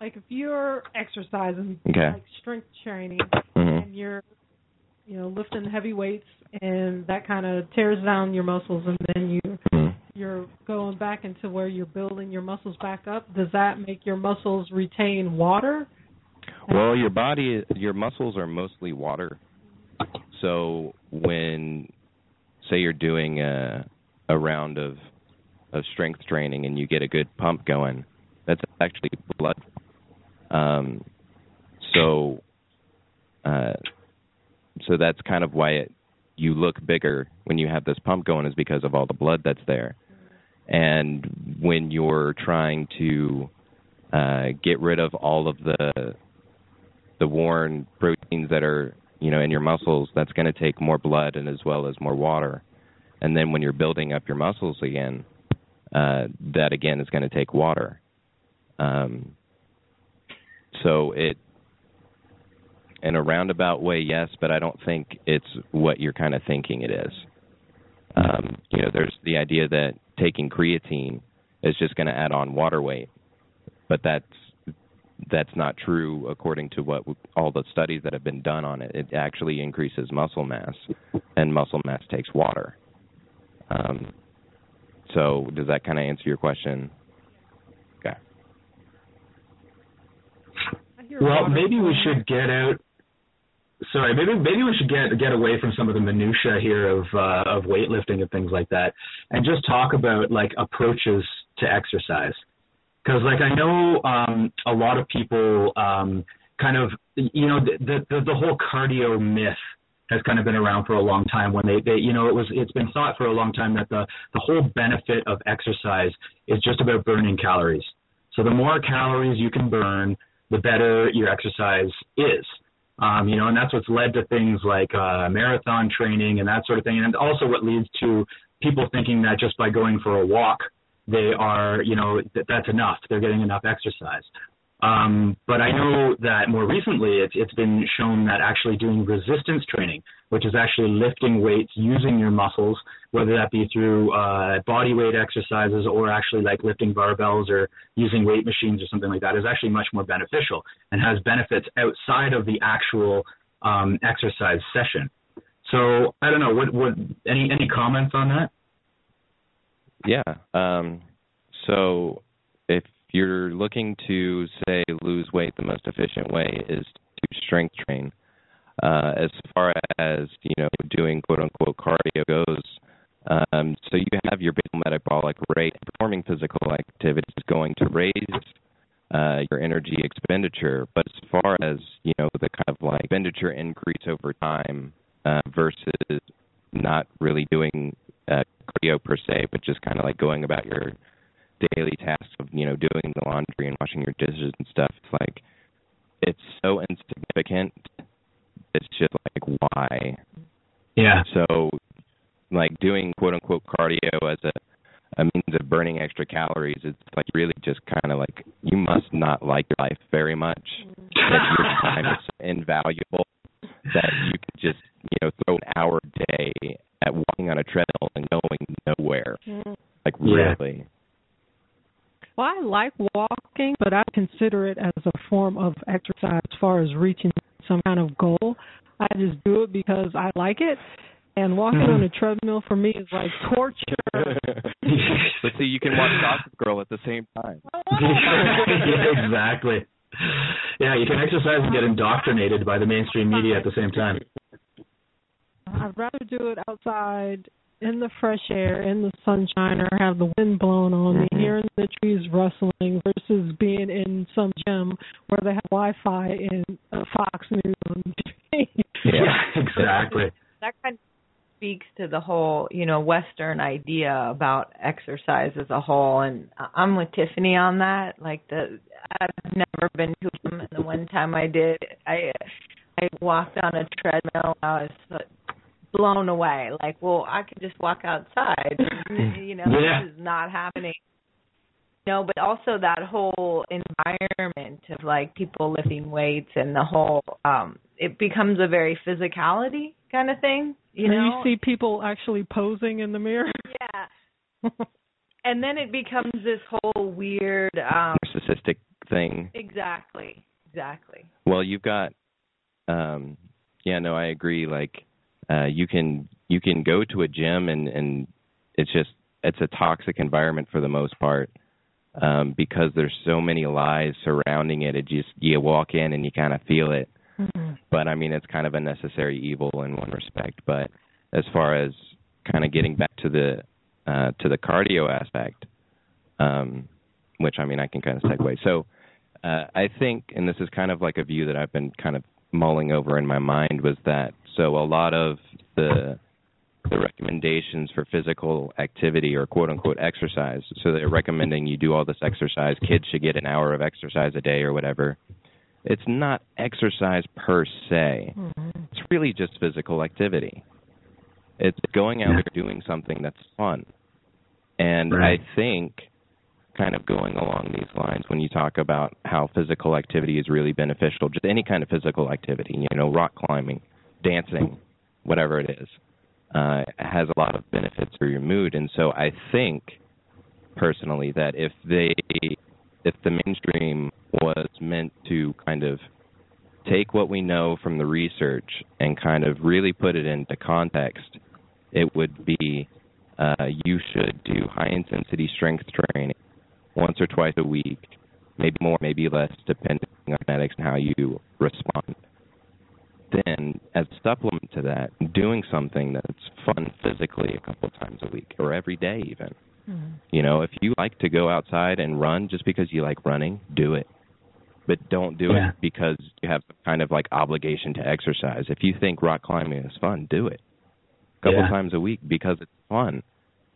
Like if you're exercising, okay. like strength training, mm-hmm. and you're, you know, lifting heavy weights, and that kind of tears down your muscles, and then you mm-hmm. you're going back into where you're building your muscles back up. Does that make your muscles retain water? Well, your body, your muscles are mostly water so when say you're doing a a round of of strength training and you get a good pump going, that's actually blood. Um, so uh, so that's kind of why it, you look bigger when you have this pump going is because of all the blood that's there. And when you're trying to uh, get rid of all of the the worn proteins that are you know, in your muscles, that's going to take more blood and as well as more water. And then when you're building up your muscles again, uh, that again is going to take water. Um, so it, in a roundabout way, yes, but I don't think it's what you're kind of thinking it is. Um, you know, there's the idea that taking creatine is just going to add on water weight, but that's that's not true according to what all the studies that have been done on it. It actually increases muscle mass, and muscle mass takes water. Um, so, does that kind of answer your question? Okay. Well, maybe we should get out. Sorry, maybe maybe we should get get away from some of the minutia here of uh, of weightlifting and things like that, and just talk about like approaches to exercise. Because like I know um, a lot of people um, kind of you know the, the the whole cardio myth has kind of been around for a long time when they, they you know it was it's been thought for a long time that the the whole benefit of exercise is just about burning calories. So the more calories you can burn, the better your exercise is. Um, you know, and that's what's led to things like uh, marathon training and that sort of thing, and also what leads to people thinking that just by going for a walk, they are, you know, that that's enough. They're getting enough exercise. Um, but I know that more recently it's, it's been shown that actually doing resistance training, which is actually lifting weights using your muscles, whether that be through uh, body weight exercises or actually like lifting barbells or using weight machines or something like that, is actually much more beneficial and has benefits outside of the actual um, exercise session. So I don't know. What, what any any comments on that? Yeah. Um, so if you're looking to say lose weight, the most efficient way is to strength train. Uh, as far as you know, doing quote unquote cardio goes, um, so you have your basal metabolic rate. Performing physical activity is going to raise uh, your energy expenditure, but as far as you know, the kind of like expenditure increase over time uh, versus not really doing uh, cardio per se, but just kind of like going about your daily tasks of you know doing the laundry and washing your dishes and stuff. It's like it's so insignificant. It's just like why? Yeah. So like doing quote unquote cardio as a a means of burning extra calories, it's like really just kind of like you must not like your life very much. that your time is so invaluable that you could just you know throw an hour a day at walking on a treadmill and going nowhere. Like Yeah. really. Well, I like walking, but I consider it as a form of exercise as far as reaching some kind of goal. I just do it because I like it. And walking Mhm. on a treadmill for me is like torture. (laughs) but see, you can watch Gossip Girl at the same time. (laughs) yeah, exactly. Yeah, you can exercise and get indoctrinated by the mainstream media at the same time. I'd rather do it outside in the fresh air, in the sunshine, or have the wind blowing on me, Mhm. hearing the trees rustling, versus being in some gym where they have Wi-Fi and uh, Fox News on (laughs) TV. Yeah, exactly. that kind of speaks to the whole, you know, Western idea about exercise as a whole. And I'm with Tiffany on that. Like the, I've never been to a gym, and the one time I did, I, I walked on a treadmill. I was so blown away. Like, well, I could just walk outside. you know, Yeah. this is not happening. No, but also that whole environment of like people lifting weights and the whole um it becomes a very physicality kind of thing, you And know. you see people actually posing in the mirror. (laughs) yeah. And then it becomes this whole weird um Narcissistic thing. exactly. Exactly. Well, you've got um yeah, no, I agree like uh you can you can go to a gym and and it's just it's a toxic environment for the most part. Um because there's so many lies surrounding it. It just you walk in and you kind of feel it. But I mean it's kind of a necessary evil in one respect, but as far as kind of getting back to the uh to the cardio aspect um which I mean I can kind of segue. So uh, I think, and this is kind of like a view that I've been kind of mulling over in my mind, was that so a lot of the the recommendations for physical activity or quote unquote exercise. So they're recommending you do all this exercise. Kids should get an hour of exercise a day or whatever. It's not exercise per se. Mm-hmm. It's really just physical activity. It's going out there doing something that's fun. And Right. I think kind of going along these lines when you talk about how physical activity is really beneficial, just any kind of physical activity, you know, rock climbing, dancing, whatever it is. uh, has a lot of benefits for your mood. And so I think personally that if they if the mainstream was meant to kind of take what we know from the research and kind of really put it into context, it would be uh, you should do high intensity strength training once or twice a week, maybe more, maybe less, depending on genetics and how you respond. Then, as a supplement to that, doing something that's fun physically a couple of times a week or every day, even. Mm-hmm. You know, if you like to go outside and run just because you like running, do it. But don't do yeah. it because you have kind of like obligation to exercise. If you think rock climbing is fun, do it. A couple yeah. times a week because it's fun.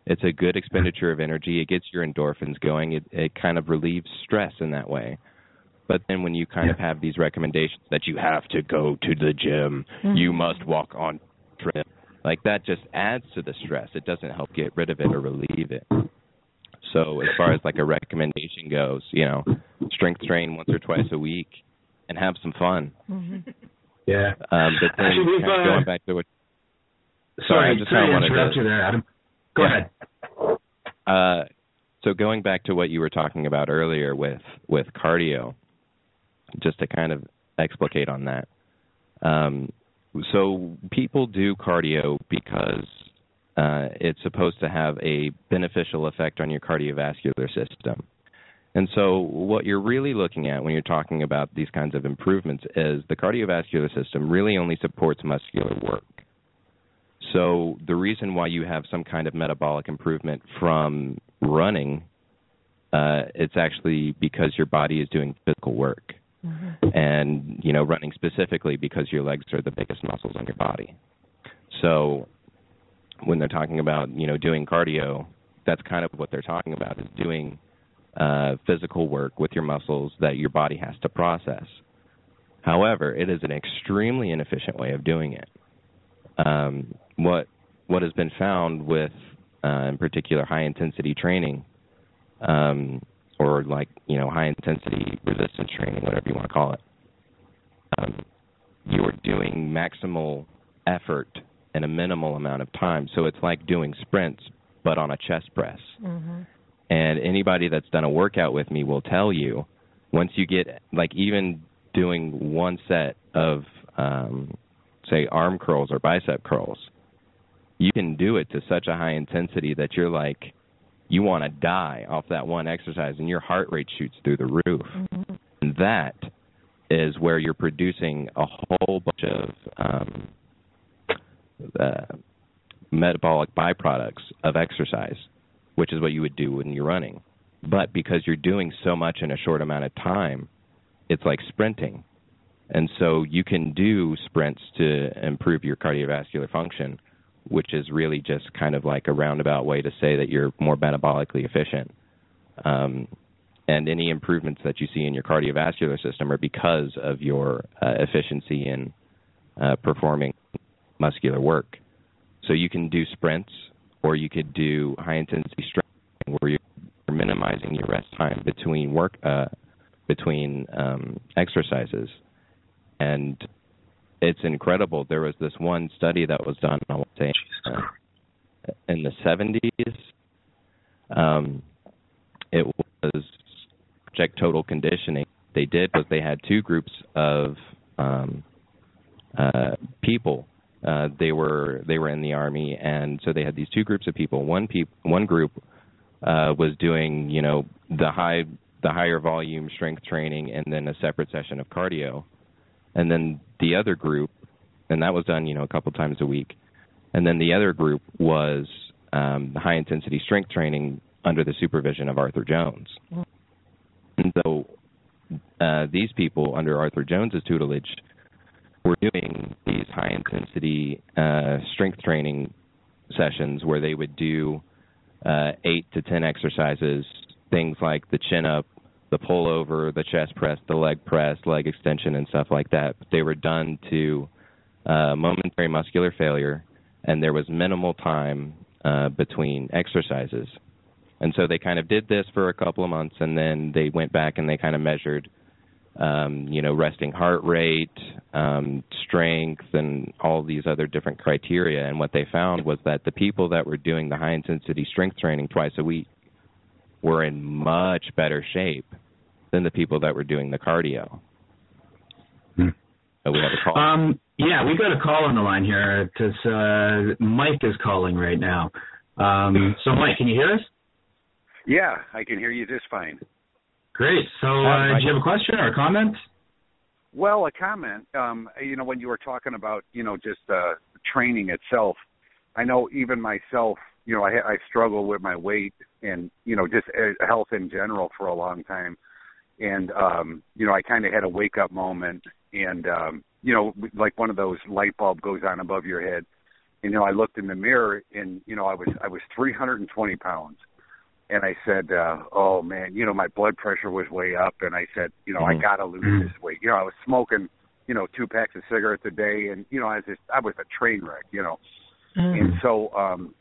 It's a good expenditure of energy. It gets your endorphins going. It it kind of relieves stress in that way. But then when you kind yeah. of have these recommendations that you have to go to the gym, mm-hmm. you must walk on treadmill, like that just adds to the stress. It doesn't help get rid of it or relieve it. So as far as like a recommendation goes, you know, strength train once or twice a week and have some fun. Mm-hmm. Yeah. Um, but then Actually, kind of uh, going back to what. Sorry, sorry I just sorry kind of interrupt to, you there, Adam. Go yeah. ahead. Uh, so going back to what you were talking about earlier with with cardio, just to kind of explicate on that. Um, so people do cardio because uh, it's supposed to have a beneficial effect on your cardiovascular system. And so, what you're really looking at when you're talking about these kinds of improvements is the cardiovascular system really only supports muscular work. So, the reason why you have some kind of metabolic improvement from running, uh, it's actually because your body is doing physical work mm-hmm. and you know running specifically because your legs are the biggest muscles on your body. So when they're talking about you know doing cardio, that's kind of what they're talking about is doing uh, physical work with your muscles that your body has to process. However, it is an extremely inefficient way of doing it. Um, what what has been found with, uh, in particular, high intensity training um, or like you know high intensity resistance training, whatever you want to call it. Um, you're doing maximal effort in a minimal amount of time, so it's like doing sprints but on a chest press. Mm-hmm. And anybody that's done a workout with me will tell you, once you get like even doing one set of um, say arm curls or bicep curls, you can do it to such a high intensity that you're like you want to die off that one exercise and your heart rate shoots through the roof. Mm-hmm. And that is where you're producing a whole bunch of um, uh, metabolic byproducts of exercise, which is what you would do when you're running. But because you're doing so much in a short amount of time, it's like sprinting. And so you can do sprints to improve your cardiovascular function which is really just kind of like a roundabout way to say that you're more metabolically efficient. Um, and any improvements that you see in your cardiovascular system are because of your uh, efficiency in uh, performing muscular work. So you can do sprints, or you could do high intensity strength, where you're minimizing your rest time between work uh, between um, exercises, and it's incredible. There was this one study that was done, I say, uh, in the 70s. Um, it was Project Total Conditioning. They did was they had two groups of um, uh, people. Uh, they were they were in the army, and so they had these two groups of people. One peop- one group uh, was doing you know the high the higher volume strength training, and then a separate session of cardio and then the other group, and that was done, you know, a couple times a week, and then the other group was um, high intensity strength training under the supervision of Arthur Jones. And so uh, these people under Arthur Jones's tutelage were doing these high intensity uh, strength training sessions where they would do uh, eight to ten exercises, things like the chin up, the pull over, the chest press, the leg press, leg extension, and stuff like that. But they were done to uh, momentary muscular failure, and there was minimal time uh, between exercises. And so they kind of did this for a couple of months, and then they went back and they kind of measured um, you know, resting heart rate, um, strength, and all these other different criteria. And what they found was that the people that were doing the high intensity strength training twice a week were in much better shape than the people that were doing the cardio. Hmm. So we have a call. Um, yeah, we got a call on the line here because uh, Mike is calling right now. Um, so, Mike, can you hear us? Yeah, I can hear you just fine. Great. So, uh, do you have a question or a comment? Well, a comment. Um, you know, when you were talking about, you know, just uh, training itself, I know even myself, you know, I, I struggle with my weight and, you know, just uh, health in general for a long time. And, um, you know, I kind of had a wake up moment and, um, you know, like one of those light bulb goes on above your head. And, you know, I looked in the mirror and, you know, I was, I was 320 pounds and I said, uh, "Oh man, you know my blood pressure was way up," and I said, "You know mm-hmm. I got to lose this weight." You know I was smoking, you know, two packs of cigarettes a day, and you know I was just I was a train wreck, you know, mm-hmm. and so um,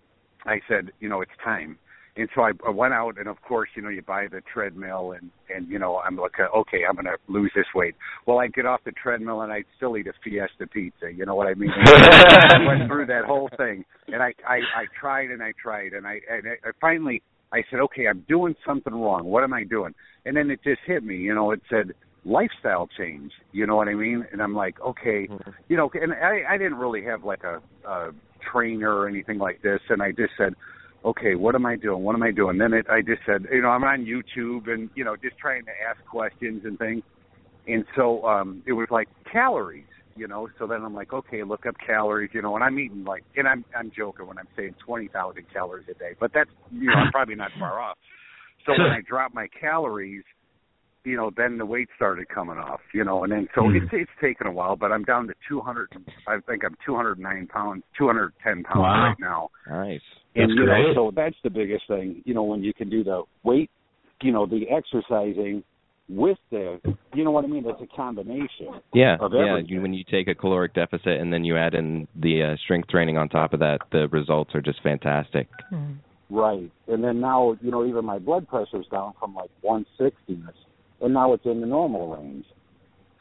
I said, you know, it's time. And so I, I went out, and of course, you know, you buy the treadmill, and and you know, I'm like, okay, I'm gonna lose this weight. Well, I get off the treadmill, and I'd still eat a Fiesta pizza. You know what I mean? (laughs) I went through that whole thing, and I I, I tried and I tried, and I and I, I finally I said, okay, I'm doing something wrong. What am I doing? And then it just hit me. You know, it said lifestyle change. You know what I mean? And I'm like, okay, mm-hmm. you know, and I, I didn't really have like a, a trainer or anything like this, and I just said, okay, what am I doing? What am I doing? Then it, I just said, you know, I'm on YouTube and you know, just trying to ask questions and things. And so um it was like calories you know. So then I'm like, okay, look up calories, you know, and I'm eating like, and I'm I'm joking when I'm saying twenty thousand calories a day, but that's you know I'm probably not far off. So when I drop my calories, you know, then the weight started coming off, you know, and then so mm. it's it's taken a while, but I'm down to 200. I think I'm 209 pounds, 210 pounds wow. right now. Nice. And that's you great. know, so that's the biggest thing, you know, when you can do the weight, you know, the exercising with the, you know what I mean? It's a combination. Yeah, yeah. You, when you take a caloric deficit and then you add in the uh, strength training on top of that, the results are just fantastic. Mm. Right, and then now you know even my blood pressure's down from like 160, and now it's in the normal range.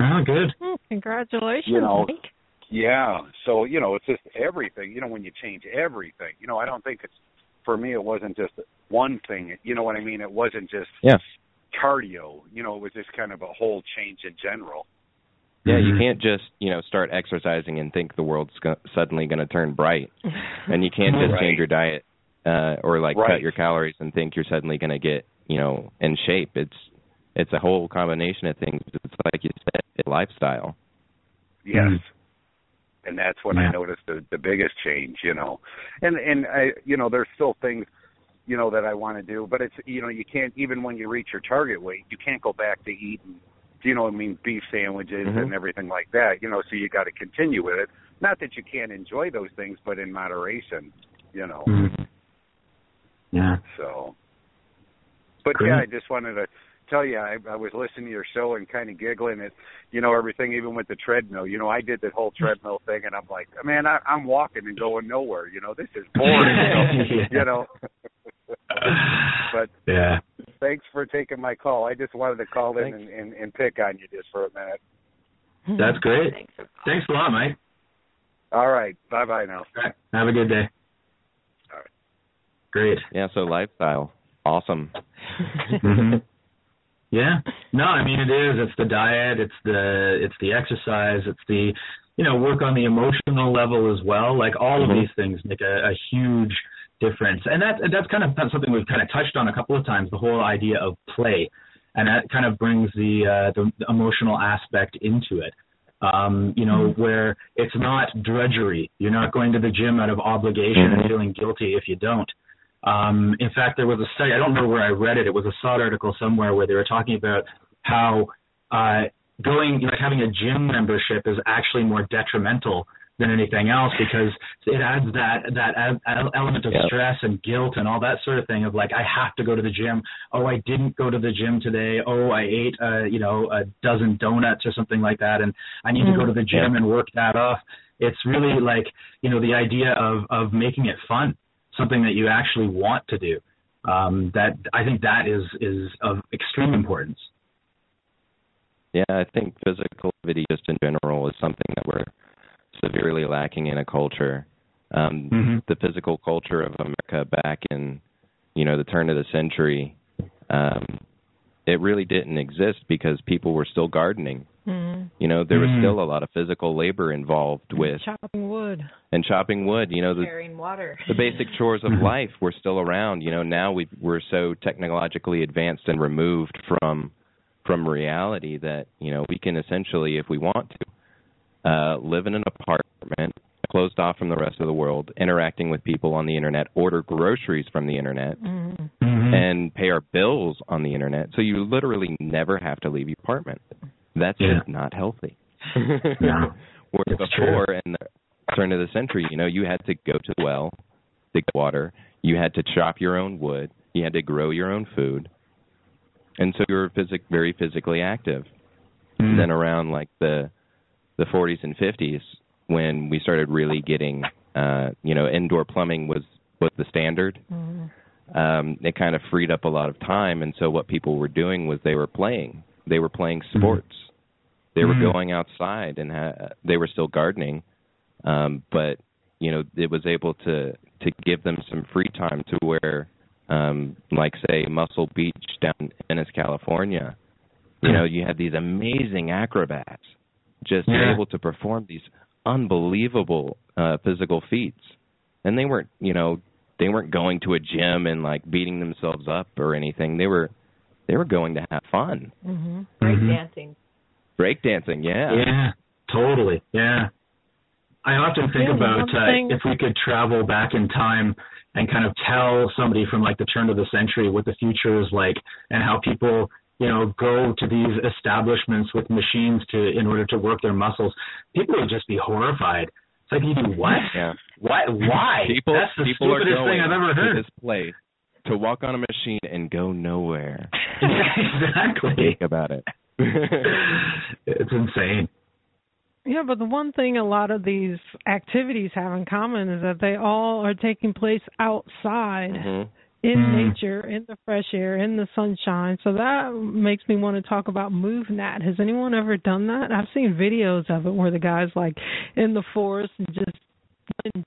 Oh, good. Mm, congratulations, you know, Mike. Yeah. So you know, it's just everything. You know, when you change everything, you know, I don't think it's for me. It wasn't just one thing. You know what I mean? It wasn't just yeah cardio. You know, it was just kind of a whole change in general. Yeah, you mm-hmm. can't just you know start exercising and think the world's go- suddenly going to turn bright, and you can't just right. change your diet uh, or like right. cut your calories and think you're suddenly going to get you know in shape. It's it's a whole combination of things. It's like you said, it's lifestyle. Yes. Mm-hmm. And that's when yeah. I noticed the the biggest change, you know. And and I you know, there's still things you know that I want to do. But it's you know you can't even when you reach your target weight, you can't go back to eating, you know I mean beef sandwiches mm-hmm. and everything like that. You know, so you got to continue with it. Not that you can't enjoy those things, but in moderation. You know. Mm-hmm. Yeah. So. But Great. yeah, I just wanted to tell you, I, I was listening to your show and kind of giggling at, you know, everything, even with the treadmill. You know, I did that whole treadmill thing, and I'm like, man, I, I'm walking and going nowhere. You know, this is boring. you know. (laughs) (sighs) but yeah, thanks for taking my call. I just wanted to call in and, and, and pick on you just for a minute. That's great. Thanks a lot, Mike. All right. Bye bye now. Right. Have a good day. All right. Great. Yeah. So lifestyle, awesome. (laughs) (laughs) mm-hmm. Yeah. No, I mean it is. It's the diet. It's the it's the exercise. It's the you know work on the emotional level as well. Like all of mm-hmm. these things make a, a huge difference. And that that's kind of something we've kind of touched on a couple of times. The whole idea of play, and that kind of brings the uh, the, emotional aspect into it. Um, you know, mm-hmm. where it's not drudgery. You're not going to the gym out of obligation and feeling guilty if you don't. Um, in fact, there was a study. I don't know where I read it. It was a SOTT article somewhere where they were talking about how uh, going, like having a gym membership, is actually more detrimental than anything else because it adds that that element of stress and guilt and all that sort of thing of like I have to go to the gym. Oh, I didn't go to the gym today. Oh, I ate uh, you know a dozen donuts or something like that, and I need mm. to go to the gym and work that off. It's really like you know the idea of of making it fun, something that you actually want to do. Um, that I think that is is of extreme importance. Yeah, I think physical activity just in general is something that we're severely lacking in a culture. Um, mm-hmm. The physical culture of America back in, you know, the turn of the century, um, it really didn't exist because people were still gardening. Mm-hmm. You know, there was Mhm. still a lot of physical labor involved with chopping wood. and chopping wood. You know, the Carrying water. the basic chores of Mhm. life were still around. You know, now we we're so technologically advanced and removed from from reality that you know we can essentially, if we want to, uh, live in an apartment closed off from the rest of the world, interacting with people on the internet, order groceries from the internet, Mm-hmm. Mhm. and pay our bills on the internet. So you literally never have to leave your apartment. That's Yeah. just not healthy. (laughs) No. (laughs) Whereas It's before, in the turn of the century, you know, you had to go to the well, dig water. You had to chop your own wood. You had to grow your own food, and so you were physic- very physically active. Mhm. And then around like the the 40s and 50s, when we started really getting, uh, you know, indoor plumbing was was the standard. Mm-hmm. Um, it kind of freed up a lot of time, and so what people were doing was they were playing. They were playing sports. They were Mhm. going outside, and ha- they were still gardening. Um, but you know, it was able to to give them some free time to where, um, like say Muscle Beach down in Venice, California. You know, you had these amazing acrobats just Yeah. able to perform these unbelievable uh, physical feats, and they weren't, you know, they weren't going to a gym and like beating themselves up or anything. They were they were going to have fun. Mm-hmm. Break Mhm. dancing. Breakdancing, yeah. Yeah, totally. Yeah. I often think Yeah, about uh, if we could travel back in time and kind of tell somebody from like the turn of the century what the future is like and how people, you know, go to these establishments with machines to in order to work their muscles. People would just be horrified. It's like you do what? Yeah. Why? Why? People That's the people are stupidest going thing I've ever to heard. this place to walk on a machine and go nowhere. Exactly. Think about it. (laughs) it's insane. Yeah, but the one thing a lot of these activities have in common is that they all are taking place outside Mhm. in Mm. nature, in the fresh air, in the sunshine. So that makes me want to talk about MovNat. Has anyone ever done that? I've seen videos of it where the guys like in the forest and just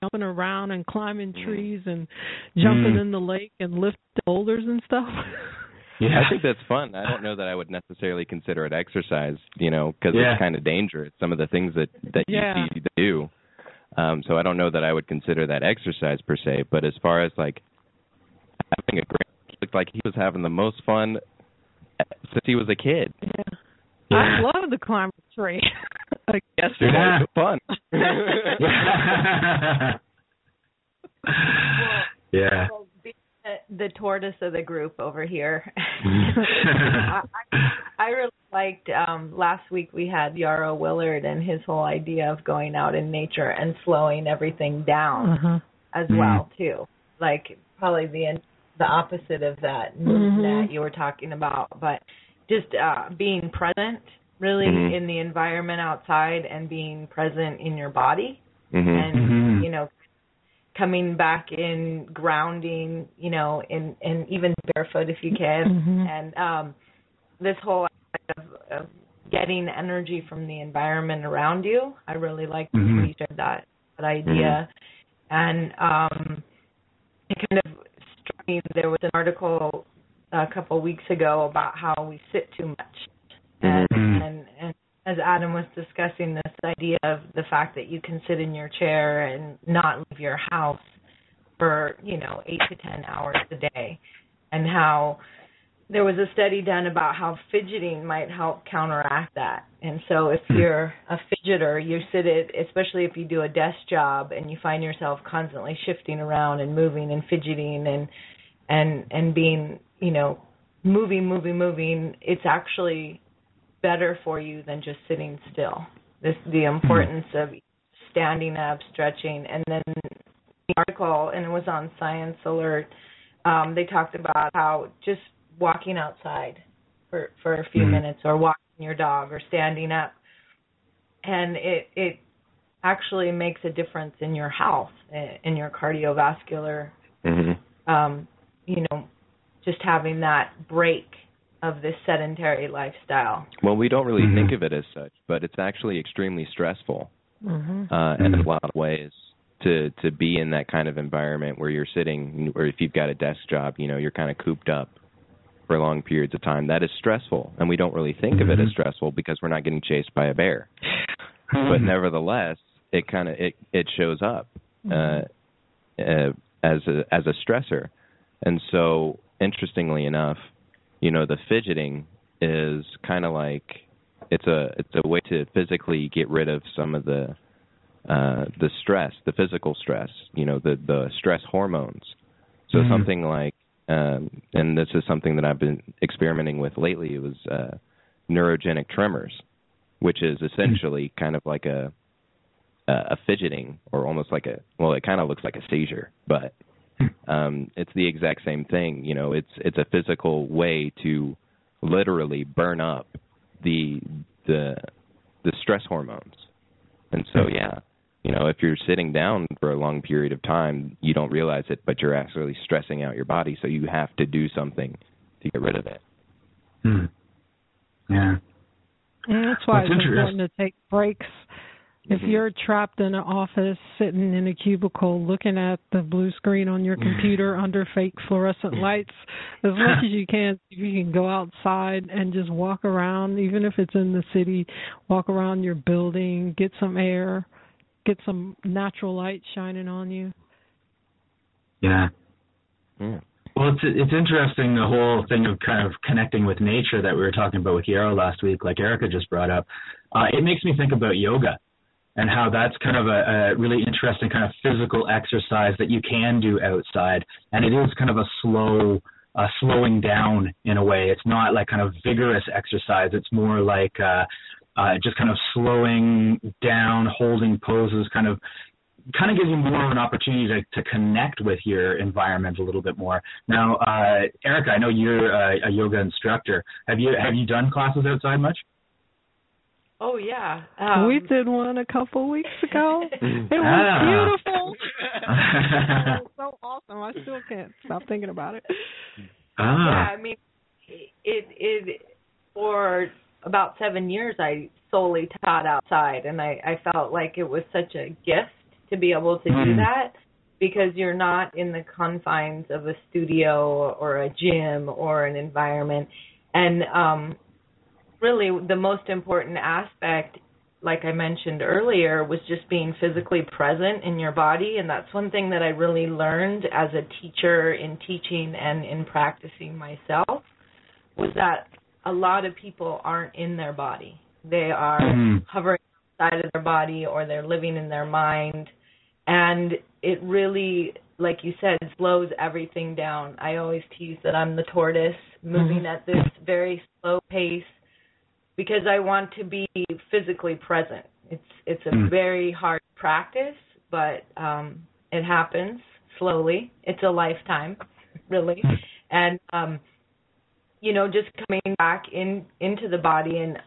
jumping around and climbing trees and jumping Mm. in the lake and lifting boulders and stuff. (laughs) Yeah. I think that's fun. I don't know that I would necessarily consider it exercise, you know, because Yeah. it's kind of dangerous. Some of the things that that Yeah. you see do. Um, so I don't know that I would consider that exercise per se. But as far as like having a great, looked like he was having the most fun since he was a kid. yeah. Yeah. I love to climb tree. (laughs) like yesterday. Yeah. It was fun. (laughs) yeah. Well, being the, the tortoise of the group over here. I, (laughs) (laughs) I, I really liked um last week we had Yarrow Willard and his whole idea of going out in nature and slowing everything down Uh-huh. as well too. Like probably the the opposite of that move Mhm. that you were talking about, but just uh being present really Mhm. in the environment outside and being present in your body hmm and Mhm. you know coming back in grounding you know in and even barefoot if you can Mhm. and um this whole idea of, of getting energy from the environment around you i really like Mhm. you that that idea and um it kind of struck me there was an article a couple of weeks ago about how we sit too much and Mhm. and and as Adam was discussing this idea of the fact that you can sit in your chair and not leave your house for you know eight to ten hours a day, and how there was a study done about how fidgeting might help counteract that. And so if Hmm. you're a fidgeter, you sit it, especially if you do a desk job and you find yourself constantly shifting around and moving and fidgeting and and and being you know moving, moving, moving. It's actually better for you than just sitting still. This the importance of standing up, stretching, and then the article, and it was on Science Alert. Um, they talked about how just walking outside for for a few Mhm. minutes, or walking your dog, or standing up, and it it actually makes a difference in your health, in your cardiovascular hmm um, you know, just having that break of this sedentary lifestyle. Well, we don't really Mhm. think of it as such, but it's actually extremely stressful Mhm. uh, in a lot of ways to to be in that kind of environment where you're sitting, or if you've got a desk job, you know, you're kind of cooped up for long periods of time. That is stressful, and we don't really think of it as Mhm. stressful because we're not getting chased by a bear. But nevertheless, it kind of it it shows up uh, uh, as a as a stressor, and so interestingly enough, you know, the fidgeting is kind of like it's a it's a way to physically get rid of some of the uh the stress, the physical stress, you know, the the stress hormones. So Mhm. something like um and this is something that I've been experimenting with lately it was uh neurogenic tremors, which is essentially kind of like a a fidgeting or almost like a well it kind of looks like a seizure, but (laughs) um it's the exact same thing, you know, it's it's a physical way to literally burn up the the the stress hormones. And so yeah, you know, if you're sitting down for a long period of time, you don't realize it, but you're actually stressing out your body, so you have to do something to get rid of it. Hmm. Yeah. And that's why That's it's interesting. important to take breaks. If Mhm. you're trapped in an office, sitting in a cubicle, looking at the blue screen on your computer under fake fluorescent lights, as much as you can, if you can go outside and just walk around, even if it's in the city, walk around your building, get some air, get some natural light shining on you. Yeah. Yeah. Well, it's it's interesting the whole thing of kind of connecting with nature that we were talking about with Yarrow last week, like Erica just brought up. Uh, it makes me think about yoga and how that's kind of a, a really interesting kind of physical exercise that you can do outside, and it is kind of a slow, uh, slowing down in a way. It's not like kind of vigorous exercise. It's more like uh, uh, just kind of slowing down, holding poses, kind of kind of gives you more of an opportunity to, to connect with your environment a little bit more. Now, uh, Erica, I know you're a, a yoga instructor. Have you have you done classes outside much? Oh yeah. Um, we did one a couple weeks ago. (laughs) It was (laughs) Ah. beautiful. (laughs) it was so awesome. I still can't stop thinking about it. Ah. Yeah, I mean, it it for about seven years I solely taught outside, and I I felt like it was such a gift to be able to do Mm. that because you're not in the confines of a studio or a gym or an environment, and um, really the most important aspect. Like I mentioned earlier, was just being physically present in your body, and that's one thing that I really learned as a teacher in teaching and in practicing myself was that a lot of people aren't in their body. They are Mhm. hovering outside of their body or they're living in their mind. And it really, like you said, slows everything down. I always tease that I'm the tortoise moving at this very slow pace because I want to be physically present. It's it's a Mm. very hard practice, but um it happens slowly. It's a lifetime, (laughs) really. And um you know, just coming back in into the body and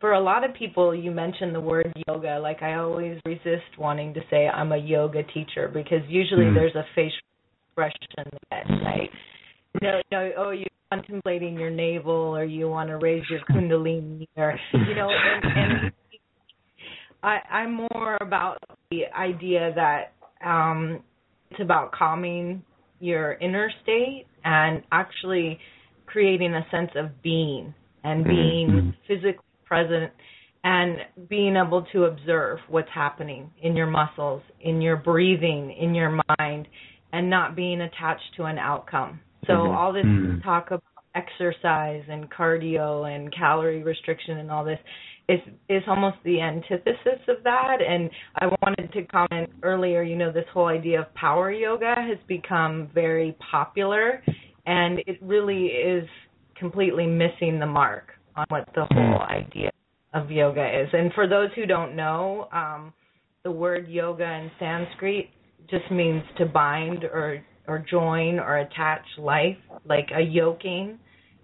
for a lot of people you mentioned the word yoga like I always resist wanting to say I'm a yoga teacher because usually Mm. there's a facial expression that right you know, you know oh you're contemplating your navel or you want to raise your kundalini or you know and, and I, I'm more about the idea that um, it's about calming your inner state and actually creating a sense of being and being Mhm. physically present and being able to observe what's happening in your muscles, in your breathing, in your mind, and not being attached to an outcome. So Mhm. all this Mhm. talk about exercise and cardio and calorie restriction and all this is is almost the antithesis of that and I wanted to comment earlier you know this whole idea of power yoga has become very popular and it really is completely missing the mark on what the whole idea of yoga is and for those who don't know um the word yoga in sanskrit just means to bind or or join or attach life like a yoking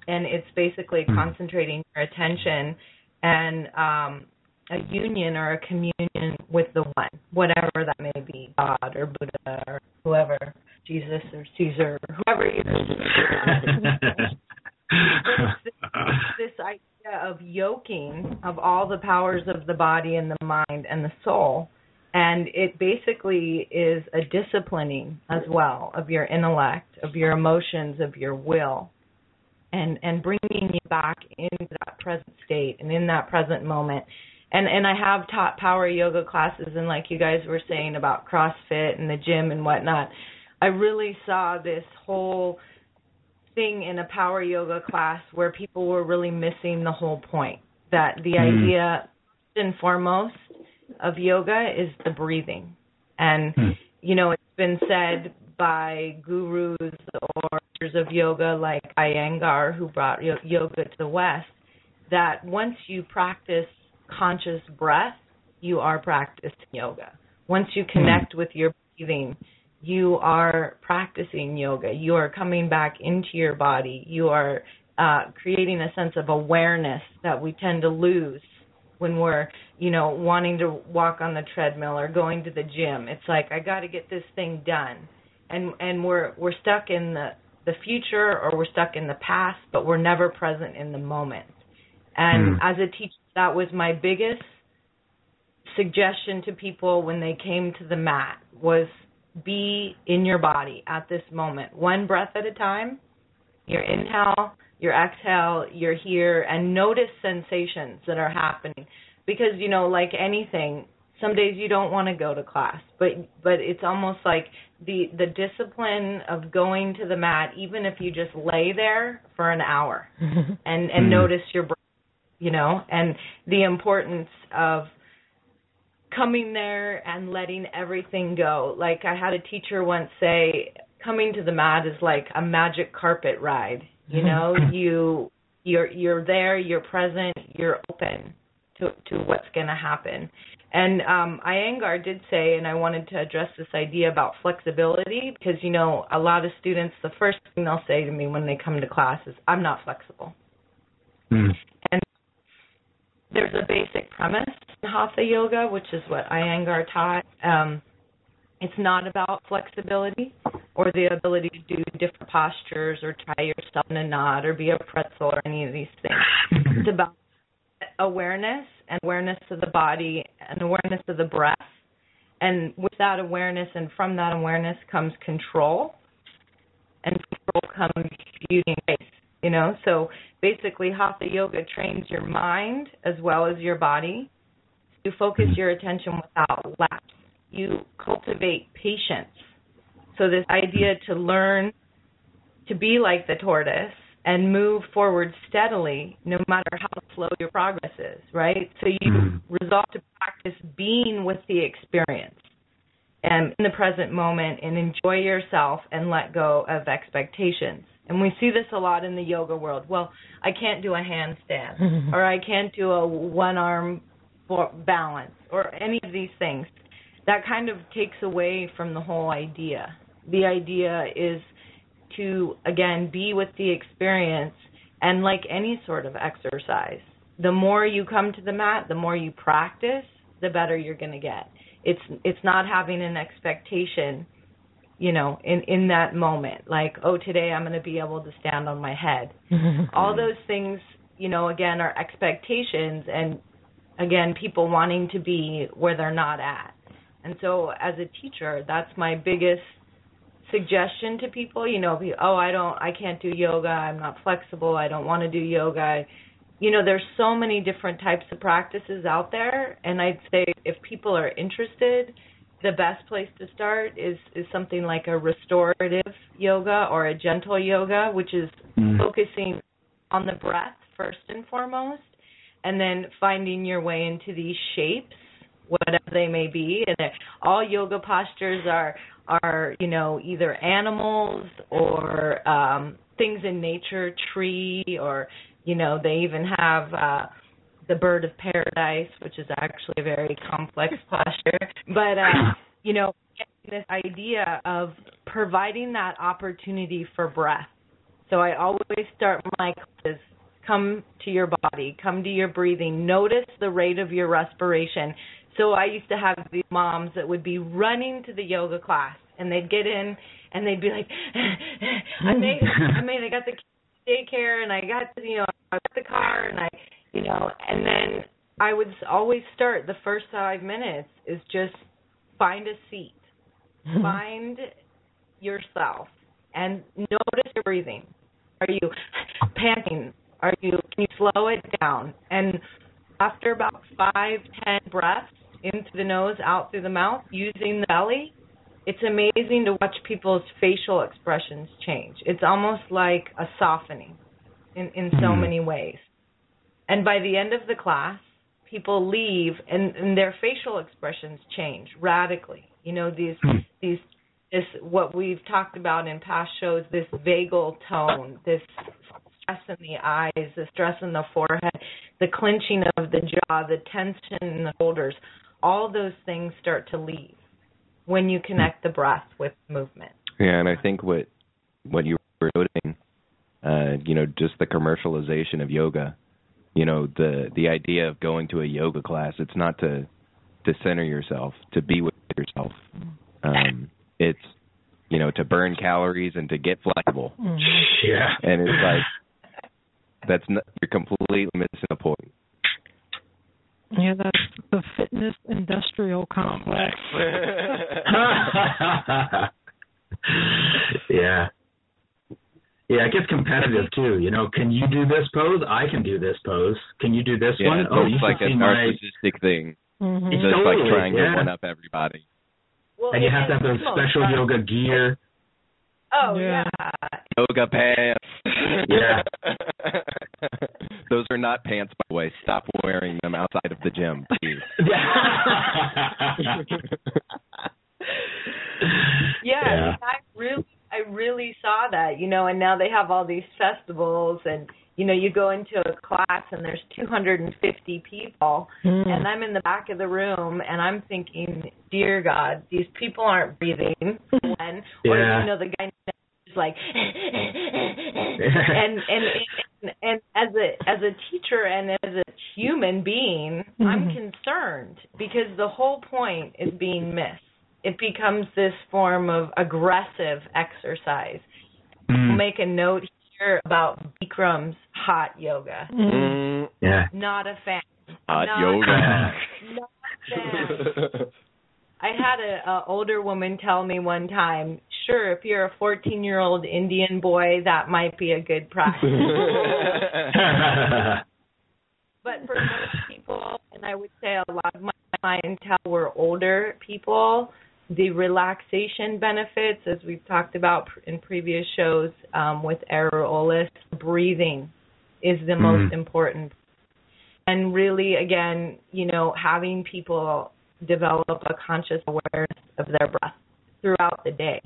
and it's basically Mhm. concentrating your attention and um, a union or a communion with the one, whatever that may be, God or Buddha or whoever, Jesus or Caesar or whoever you (laughs) idea of yoking of all the powers of the body and the mind and the soul. And it basically is a disciplining as well of your intellect, of your emotions, of your will, and and bringing you back into that present state and in that present moment. And and I have taught power yoga classes, and like you guys were saying about CrossFit and the gym and whatnot, I really saw this whole thing in a power yoga class where people were really missing the whole point. That the mm. idea, first and foremost, of yoga is the breathing. And, mm. you know, it's been said by gurus or of yoga like Iyengar, who brought yoga to the West, that once you practice conscious breath, you are practicing yoga. Once you connect mm. with your breathing, you are practicing yoga. You are coming back into your body. You are uh, creating a sense of awareness that we tend to lose when we're, you know, wanting to walk on the treadmill or going to the gym. It's like I got to get this thing done, and and we're we're stuck in the the future or we're stuck in the past, but we're never present in the moment. And mm. as a teacher, that was my biggest suggestion to people when they came to the mat was be in your body at this moment, one breath at a time. Your inhale, your exhale, you're here, and notice sensations that are happening. Because you know, like anything, some days you don't want to go to class, but but it's almost like the the discipline of going to the mat, even if you just lay there for an hour, (laughs) and and mm-hmm. notice your breath, you know, and the importance of coming there and letting everything go. Like I had a teacher once say, coming to the mat is like a magic carpet ride. You (laughs) know, you you're you're there, you're present, you're open to to what's going to happen. And um Iyengar did say, and I wanted to address this idea about flexibility because you know a lot of students, the first thing they'll say to me when they come to class is, "I'm not flexible." Mm. And there's a basic premise in Hatha yoga, which is what Iyengar taught, um, it's not about flexibility or the ability to do different postures or tie yourself in a knot or be a pretzel or any of these things. it's about awareness and awareness of the body and awareness of the breath. And with that awareness and from that awareness comes control. And control comes using grace. You know, so basically Hatha yoga trains your mind as well as your body you focus mm-hmm. your attention without lapse. You cultivate patience. So this idea to learn to be like the tortoise and move forward steadily no matter how slow your progress is, right? So you mm-hmm. resolve to practice being with the experience and in the present moment and enjoy yourself and let go of expectations. And we see this a lot in the yoga world. Well, I can't do a handstand (laughs) or I can't do a one arm balance or any of these things that kind of takes away from the whole idea the idea is to again be with the experience and like any sort of exercise. The more you come to the mat the more you practice the better you're going to get. It's it's not having an expectation you know in in that moment. Like oh today i'm going to be able to stand on my head. (laughs) All those things you know again are expectations and again people wanting to be where they're not at. And so as a teacher that's my biggest suggestion to people you know oh i don't i can't do yoga. I'm not flexible. I don't want to do yoga. You know there's so many different types of practices out there and i'd say if people are interested the best place to start is is something like a restorative yoga or a gentle yoga which is mm. focusing on the breath first and foremost and then finding your way into these shapes whatever they may be and all yoga postures are are you know either animals or um things in nature tree or you know they even have uh the bird of paradise which is actually a very complex (laughs) posture but uh you know this idea of providing that opportunity for breath so i always start my classes come to your body, come to your breathing, notice the rate of your respiration. So I used to have these moms that would be running to the yoga class and they'd get in and they'd be like, (laughs) I made I made I got the daycare and I got you know I got the car and I you know and then I would always start the first five minutes is just find a seat, (laughs) find yourself, and notice your breathing. Are you (sighs) panting? Are you can you slow it down? And after about five ten breaths into the nose, out through the mouth, using the belly, it's amazing to watch people's facial expressions change. It's almost like a softening in in so Mhm. many ways. And by the end of the class, people leave and, and their facial expressions change radically. You know these Hmm. these this what we've talked about in past shows this vagal tone, this stress in the eyes, the stress in the forehead, the clenching of the jaw, the tension in the shoulders. All those things start to leave when you connect the breath with movement. Yeah, and I think what what you were noting, uh, you know, just the commercialization of yoga. You know, the the idea of going to a yoga class, it's not to to center yourself, to be with yourself. Um, it's you know to burn calories and to get flexible. Mhm. Yeah. And it's like that's not, you're completely missing the point. Yeah, that's the fitness industrial complex. (laughs) yeah. Yeah, it gets competitive too. You know, can you do this pose? I can do this pose. Can you do this Yeah, one? it's Oh, you like should a see my. narcissistic thing. Mhm. It's Just Totally, like trying yeah. to one up everybody. Well, And you have to have those special yoga gear. Oh Yeah. yeah. Yoga pants. (laughs) Yeah. (laughs) Those are not pants, by the way. Stop wearing them outside of the gym, please. (laughs) Yeah, Yeah. I really I really saw that, you know, and now they have all these festivals and you know, you go into a class and there's 250 people Mhm. and I'm in the back of the room and I'm thinking, "Dear God, these people aren't breathing." (laughs) Or Yeah. you know, the guy is like (laughs) and, and and and as a as a teacher and as a human being, I'm Mhm. concerned because the whole point is being missed. It becomes this form of aggressive exercise. Mm, Make a note here about Bikram's hot yoga. Mm, yeah. Not a fan. hot Not- yoga. (laughs) Not a fan. I had a, a older woman tell me one time, "Sure, if you're a 14-year-old Indian boy, that might be a good practice." (laughs) but for most people, and I would say a lot of my clientele were older people, the relaxation benefits, as we've talked about in previous shows um, with Éiriú Eolas, breathing is the most important. And really, again, you know, having people develop a conscious awareness of their breath throughout the day.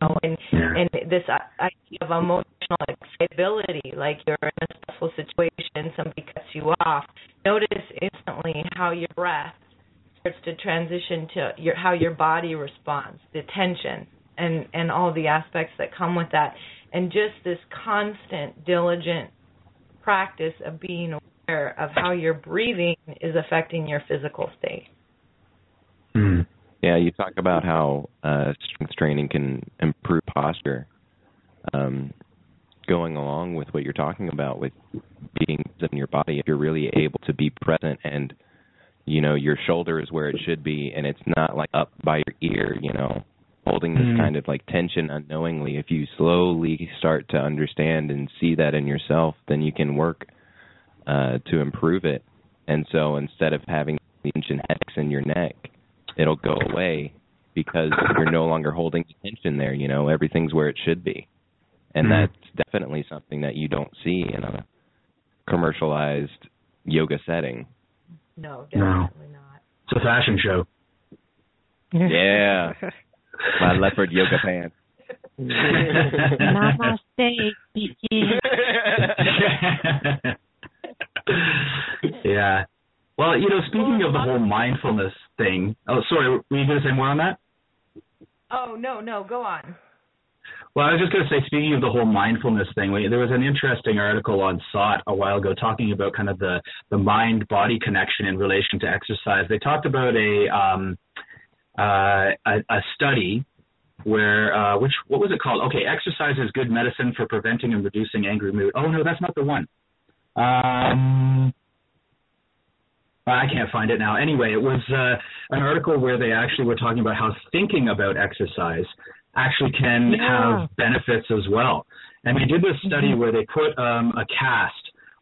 You know, and Yeah. and this uh, idea of emotional excitability, like you're in a stressful situation, somebody cuts you off. Notice instantly how your breath starts to transition to your how your body responds, the tension, and and all the aspects that come with that, and just this constant, diligent practice of being aware of how your breathing is affecting your physical state. Mm. Yeah, you talk about how uh, strength training can improve posture. Um, going along with what you're talking about with being in your body, if you're really able to be present and you know your shoulder is where it should be, and it's not like up by your ear, you know, holding this Mhm. kind of like tension unknowingly. If you slowly start to understand and see that in yourself, then you can work uh, to improve it. And so instead of having the tension headaches in your neck, it'll go away because you're no longer holding the tension there. You know, everything's where it should be, and Mhm. that's definitely something that you don't see in a commercialized yoga setting. No, No. definitely not. It's a fashion show. Yeah. (laughs) My leopard yoga pants. Namaste, speaking. (laughs) yeah. Well, you know, speaking of the whole mindfulness thing. Oh, sorry. Were you going to say more on that? Oh no, no, go on. Well, I was just going to say, speaking of the whole mindfulness thing, we, there was an interesting article on SOTT a while ago talking about kind of the, the mind-body connection in relation to exercise. They talked about a um, uh, a, a study where uh, which what was it called? Okay, exercise is good medicine for preventing and reducing angry mood. Oh no, that's not the one. Um, I can't find it now. Anyway, it was uh, an article where they actually were talking about how thinking about exercise actually can Yeah. have benefits as well. And they did this study Mhm. where they put um, a cast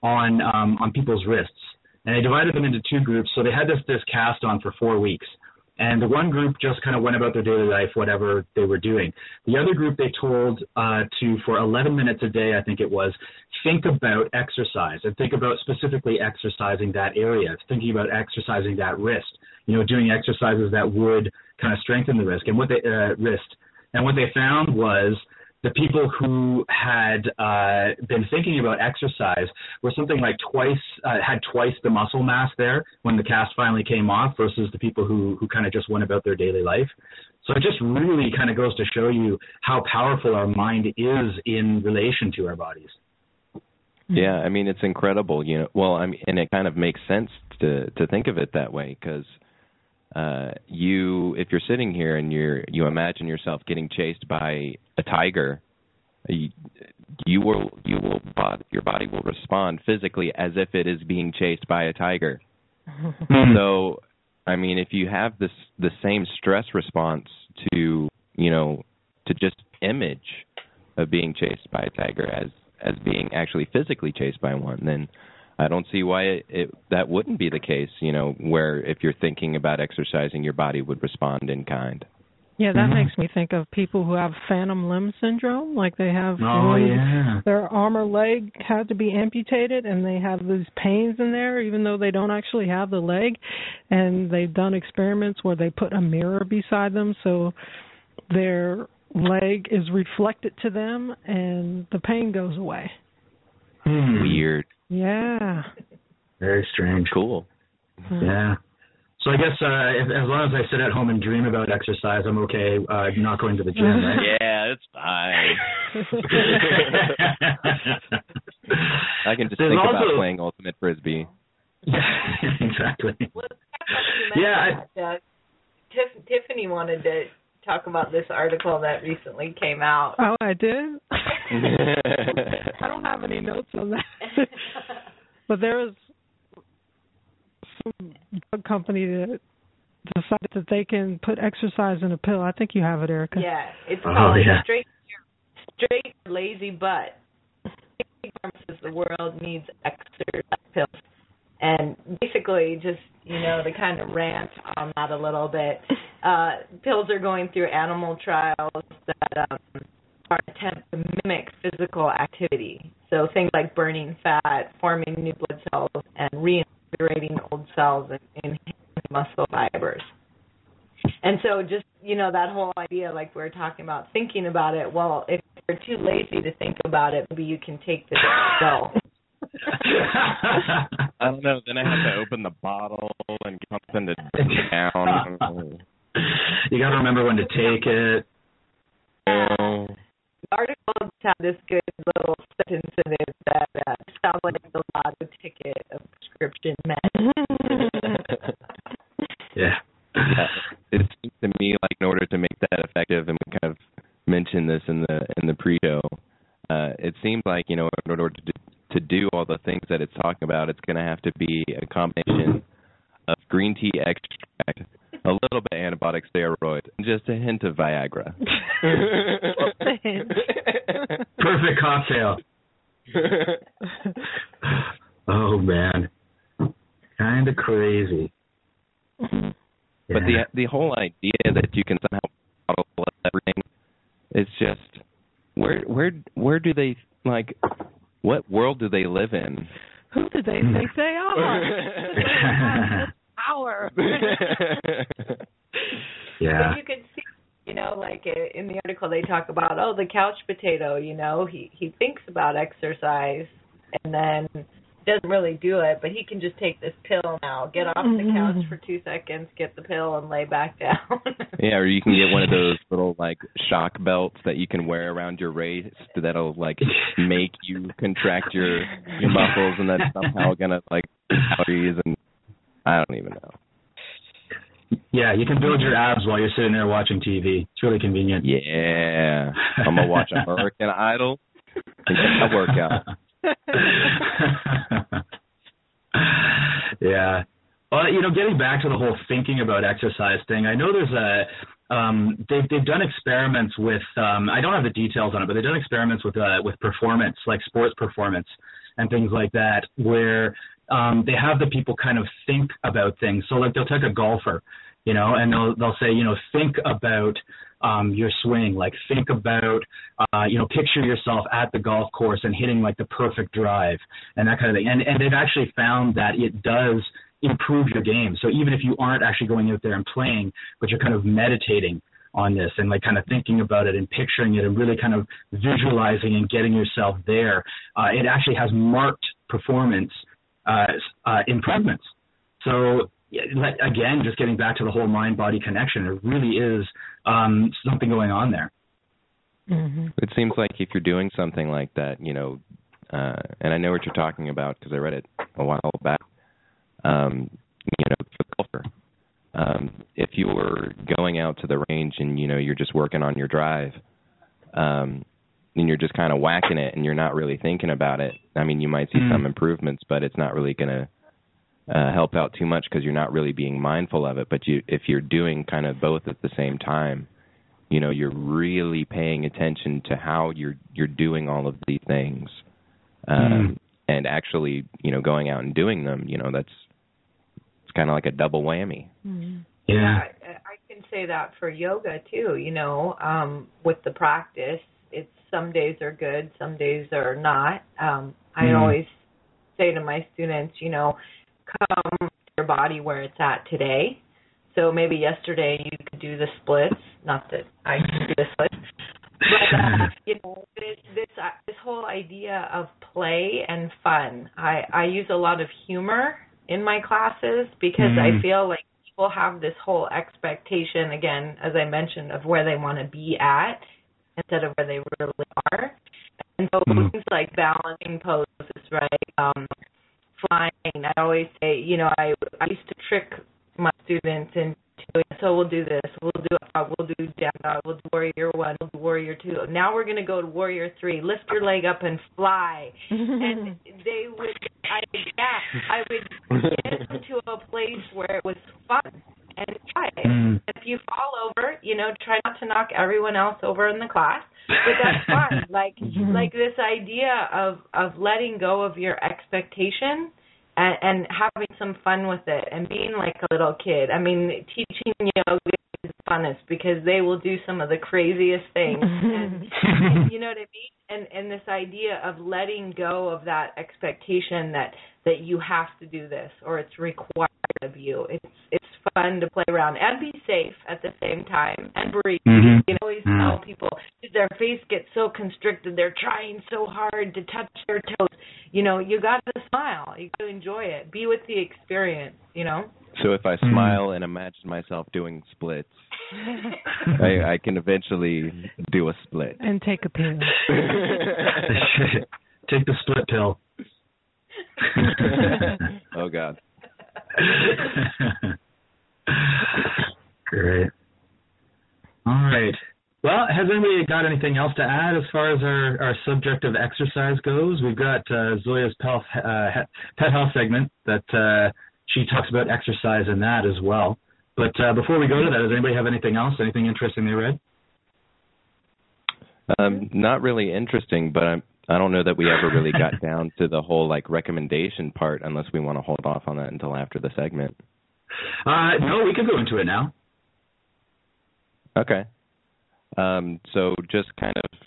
on um, on people's wrists, and they divided them into two groups. So they had this this cast on for four weeks, and the one group just kind of went about their daily life, whatever they were doing. The other group they told uh, to for 11 minutes a day, I think it was, think about exercise and think about specifically exercising that area, thinking about exercising that wrist. You know, doing exercises that would kind of strengthen the wrist and what they uh, wrist. And what they found was the people who had uh, been thinking about exercise were something like twice uh, had twice the muscle mass there when the cast finally came off versus the people who who kind of just went about their daily life. So it just really kind of goes to show you how powerful our mind is in relation to our bodies. Yeah, I mean it's incredible, you know. Well, I mean, and it kind of makes sense to to think of it that way because uh, you, if you're sitting here and you're you imagine yourself getting chased by a tiger, you, you will you will your body will respond physically as if it is being chased by a tiger. (laughs) So, I mean, if you have this the same stress response to you know to just image of being chased by a tiger as as being actually physically chased by one, then I don't see why it, it that wouldn't be the case. You know, where if you're thinking about exercising, your body would respond in kind. Yeah, that Mhm. makes me think of people who have phantom limb syndrome, like they have Oh one- yeah. their arm or leg had to be amputated and they have these pains in there even though they don't actually have the leg and they've done experiments where they put a mirror beside them so their leg is reflected to them and the pain goes away. Hmm. Weird, Yeah. Very strange. cool. Yeah. So I guess uh, if, as long as I sit at home and dream about exercise, I'm okay uh, not going to the gym, right? (laughs) Yeah, it's fine. (laughs) I can just There's think about playing ultimate frisbee. yeah, (laughs) exactly. Well, it's kind of funny you Yeah, mention that, Doug. Tiff- Tiffany wanted to talk about this article that recently came out. Oh, I did. (laughs) I don't have any notes on that. (laughs) but there was some drug company that decided that they can put exercise in a pill. I think you have it, Erica. yeah, it's Oh, called yeah. straight straight lazy butt. Says the world needs exercise pills, and basically just you know to kind of rant on that a little bit. Uh, pills are going through animal trials that um, are attempt to mimic physical activity. So things like burning fat, forming new blood cells, and reinvigorating old cells and enhancing muscle fibers. And so just, you know, that whole idea like we are talking about thinking about it, well, if you're too lazy to think about it, maybe you can take this pill. (laughs) I don't know. Then I have to open the bottle and get something to drink down. (laughs) you got to remember when to take it. Oh. The article just had this good little sentence in it that uh, sounds like the lotto ticket of prescription meds. (laughs) Yeah. Yeah. It seems to me like in order to make that effective, and we kind of mentioned this in the in the pre-show, uh, it seems like you know in order to do, to do all the things that it's talking about, it's going to have to be a combination of green tea extract, a little bit of antibiotic steroids, and just a hint of Viagra. (laughs) Perfect cocktail. Oh man. Kind of crazy. But Yeah. the the whole idea that you can somehow bottle everything, it's just where where where do they like what world do they live in? Who do they think (laughs) they are? (laughs) Power. (laughs) yeah. But you can see, you know, like uh, in the article they talk about, oh, the couch potato. You know, he he thinks about exercise and then doesn't really do it, but he can just take this pill now, get off the couch mm-hmm. for two seconds, get the pill, and lay back (laughs) down. Yeah, or you can get one of those little like shock belts that you can wear around your waist that'll like make you contract your your muscles and that's somehow gonna like calories and I don't even know. Yeah, you can build your abs while you're sitting there watching TV. It's really convenient. Yeah, I'm gonna watch (laughs) American Idol and get my workout. (laughs) yeah. Well, you know, getting back to the whole thinking about exercise thing, I know there's a um, they've they've done experiments with um, I don't have the details on it, but they've done experiments with uh, with performance, like sports performance and things like that, where um, they have the people kind of think about things. So like they'll take a golfer, you know, and they'll they'll say, you know, think about um, your swing, like think about, uh, you know, picture yourself at the golf course and hitting like the perfect drive and that kind of thing. And and they've actually found that it does improve your game. So even if you aren't actually going out there and playing, but you're kind of meditating on this and like kind of thinking about it and picturing it and really kind of visualizing and getting yourself there, uh, it actually has marked performance uh, uh, improvements. So again, just getting back to the whole mind-body connection, there really is um, something going on there. Mm-hmm. It seems like if you're doing something like that, you know, uh, and I know what you're talking about because I read it a while back um, you know, for the golfer. Um, if you were going out to the range and you know you're just working on your drive, um, and you're just kind of whacking it and you're not really thinking about it. I mean, you might see mm. some improvements, but it's not really going to uh, help out too much because you're not really being mindful of it. But you, if you're doing kind of both at the same time, you know, you're really paying attention to how you're you're doing all of these things, um, mm. and actually, you know, going out and doing them. You know, that's it's kind of like a double whammy. Mm-hmm. Yeah. yeah, I can say that for yoga too. You know, um, with the practice, it's some days are good, some days are not. Um, I mm-hmm. always say to my students, you know, come to your body where it's at today. So maybe yesterday you could do the splits. Not that I can do the splits, but uh, (laughs) you know this this uh, this whole idea of play and fun. I I use a lot of humor in my classes because mm-hmm. I feel like people have this whole expectation again, as I mentioned, of where they want to be at instead of where they really are. And so mm-hmm. things like balancing poses, right? Um, flying. I always say, you know, I I used to trick my students into so we'll do this. We'll do uh, we'll do down dog. We'll do warrior one. We'll do warrior two. Now we're gonna go to warrior three. Lift your leg up and fly. and (laughs) they would, I yeah, I would get them to a place where it was fun and fly. Mm. If you fall over, you know, try not to knock everyone else over in the class. But that's (laughs) fine. like like this idea of of letting go of your expectation and, and having some fun with it and being like a little kid. I mean, teaching yoga is funnest because they will do some of the craziest things. and, and, (laughs) you know what I mean? And and this idea of letting go of that expectation that that you have to do this or it's required of you. It's it's fun to play around and be safe at the same time and breathe. Mm-hmm. You know, always mm-hmm. tell people their face gets so constricted, they're trying so hard to touch their toes. You know, you got to smile. You got to enjoy it. Be with the experience. You know. So if I mm-hmm. smile and imagine myself doing splits, (laughs) I, I can eventually do a split and take a pill. (laughs) take the split pill. (laughs) oh God. Great. All right. Well, has anybody got anything else to add as far as our, our subject of exercise goes? We've got uh, Zoya's pet, uh, pet health segment that uh, she talks about exercise in that as well. But uh, before we go to that, does anybody have anything else? Anything interesting they read? Um, not really interesting, but I'm I don't know that we ever really got (laughs) down to the whole like recommendation part unless we want to hold off on that until after the segment. Uh, no, we can go into it now. Okay. Um, so just kind of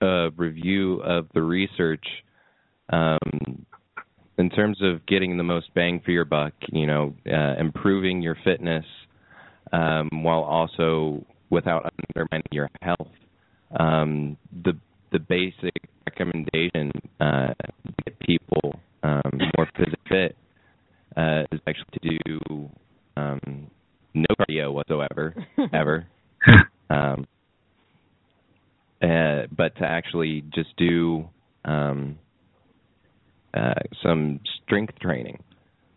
a review of the research um, in terms of getting the most bang for your buck. You know, uh, improving your fitness um, while also without undermining your health. Um, the the basic recommendation uh, to get people um, more physically fit uh, is actually to do um, no cardio whatsoever, (laughs) ever. um, uh, but to actually just do um, uh, some strength training.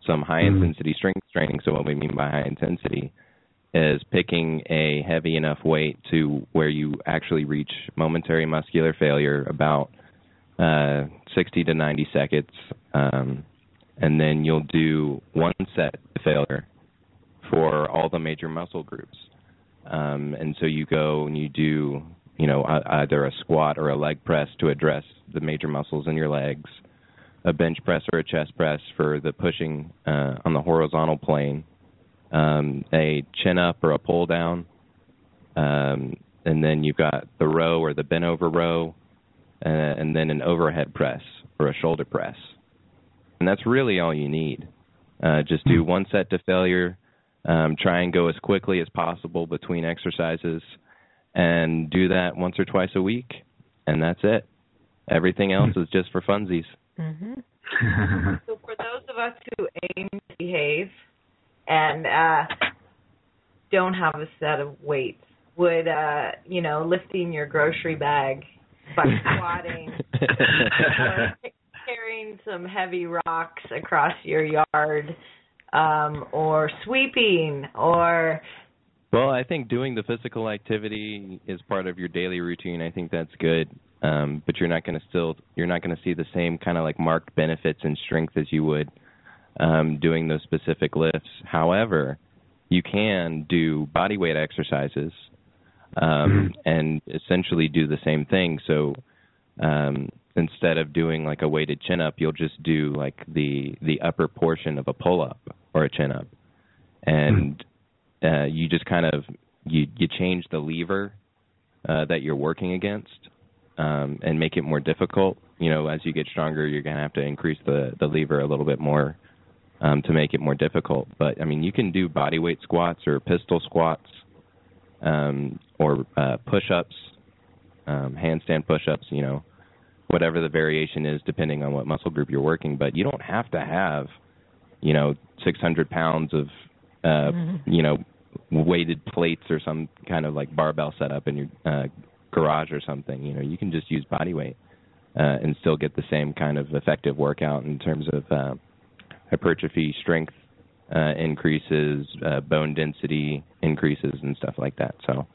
some high Mhm. intensity strength training. So what we mean by high intensity is picking a heavy enough weight to where you actually reach momentary muscular failure about uh, 60 to 90 seconds, um, and then you'll do one set failure for all the major muscle groups. Um, and so you go and you do, you know, either a squat or a leg press to address the major muscles in your legs, a bench press or a chest press for the pushing uh, on the horizontal plane, um, a chin up or a pull down, um, and then you've got the row or the bent over row, uh, and then an overhead press or a shoulder press. And that's really all you need. Uh, just do one set to failure. Um, try and go as quickly as possible between exercises, and do that once or twice a week, and that's it. Everything else is just for funsies. hmm (laughs) So for those of us who aim to behave and uh, don't have a set of weights, would uh, you know lifting your grocery bag by (laughs) squatting or carrying some heavy rocks across your yard, um, or sweeping, or Well, I think doing the physical activity is part of your daily routine. I think that's good. Um, but you're not going to still you're not going to see the same kind of like marked benefits and strength as you would um, doing those specific lifts. However, you can do body weight exercises um, and essentially do the same thing. So um, instead of doing like a weighted chin up, you'll just do like the the upper portion of a pull up or a chin up, and uh, you just kind of you you change the lever uh, that you're working against um, and make it more difficult. You know, as you get stronger, you're gonna have to increase the the lever a little bit more um, to make it more difficult. But I mean, you can do body weight squats or pistol squats um, or uh, push-ups, um, handstand push-ups. You know, whatever the variation is, depending on what muscle group you're working. But you don't have to have, you know, 600 pounds of, uh, you know, weighted plates or some kind of like barbell setup in your uh, garage or something. You know, you can just use body weight uh, and still get the same kind of effective workout in terms of uh, hypertrophy, strength uh, increases, uh, bone density increases, and stuff like that. So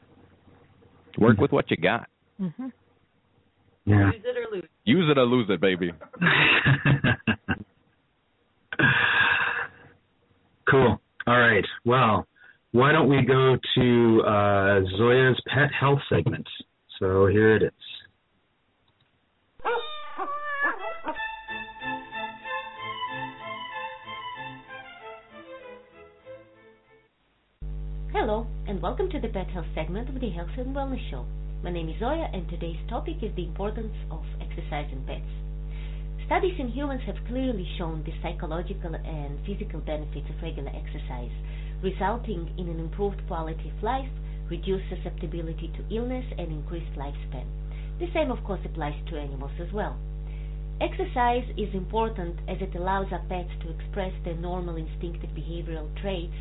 work with what you got. hmm yeah. use it or lose. Use it or lose it, baby. (laughs) cool. All right. Well, why don't we go to uh, Zoya's pet health segment? So here it is. Hello, and welcome to the Pet Health segment of the Health and Wellness Show. My name is Zoya, and today's topic is the importance of exercise in pets. Studies in humans have clearly shown the psychological and physical benefits of regular exercise, resulting in an improved quality of life, reduced susceptibility to illness, and increased lifespan. The same, of course, applies to animals as well. Exercise is important as it allows our pets to express their normal instinctive behavioral traits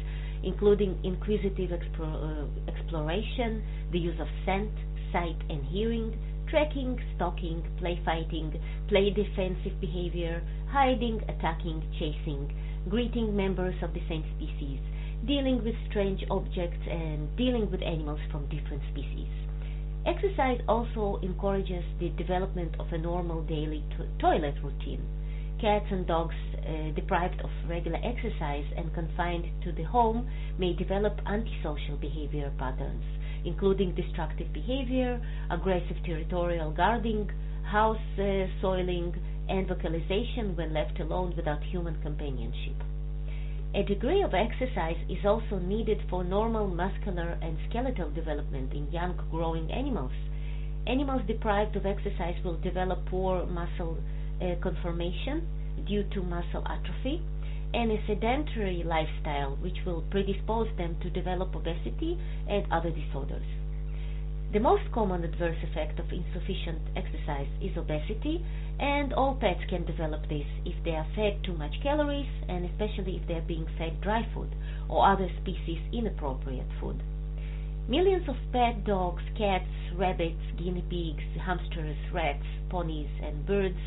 including inquisitive explo- uh, exploration, the use of scent, sight, and hearing, tracking, stalking, play fighting, play defensive behavior, hiding, attacking, chasing, greeting members of the same species, dealing with strange objects, and dealing with animals from different species. Exercise also encourages the development of a normal daily to- toilet routine. Cats and dogs uh, deprived of regular exercise and confined to the home may develop antisocial behavior patterns, including destructive behavior, aggressive territorial guarding, house uh, soiling, and vocalization when left alone without human companionship. A degree of exercise is also needed for normal muscular and skeletal development in young growing animals. Animals deprived of exercise will develop poor muscle uh, conformation due to muscle atrophy and a sedentary lifestyle which will predispose them to develop obesity and other disorders. The most common adverse effect of insufficient exercise is obesity, and all pets can develop this if they are fed too much calories and especially if they are being fed dry food or other species inappropriate food. Millions of pet dogs, cats, rabbits, guinea pigs, hamsters, rats, ponies, and birds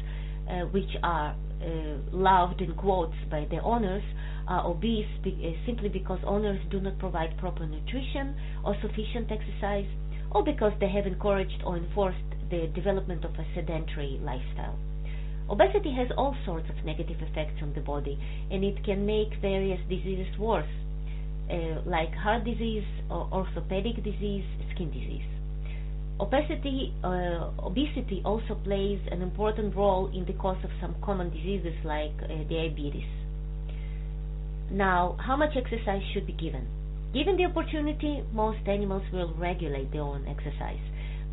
uh, which are uh, loved in quotes by the owners, are obese be- uh, simply because owners do not provide proper nutrition or sufficient exercise, or because they have encouraged or enforced the development of a sedentary lifestyle. Obesity has all sorts of negative effects on the body, and it can make various diseases worse, uh, like heart disease, or orthopedic disease, skin disease. Obesity, uh, obesity also plays an important role in the cause of some common diseases like uh, diabetes. Now, how much exercise should be given? Given the opportunity, most animals will regulate their own exercise,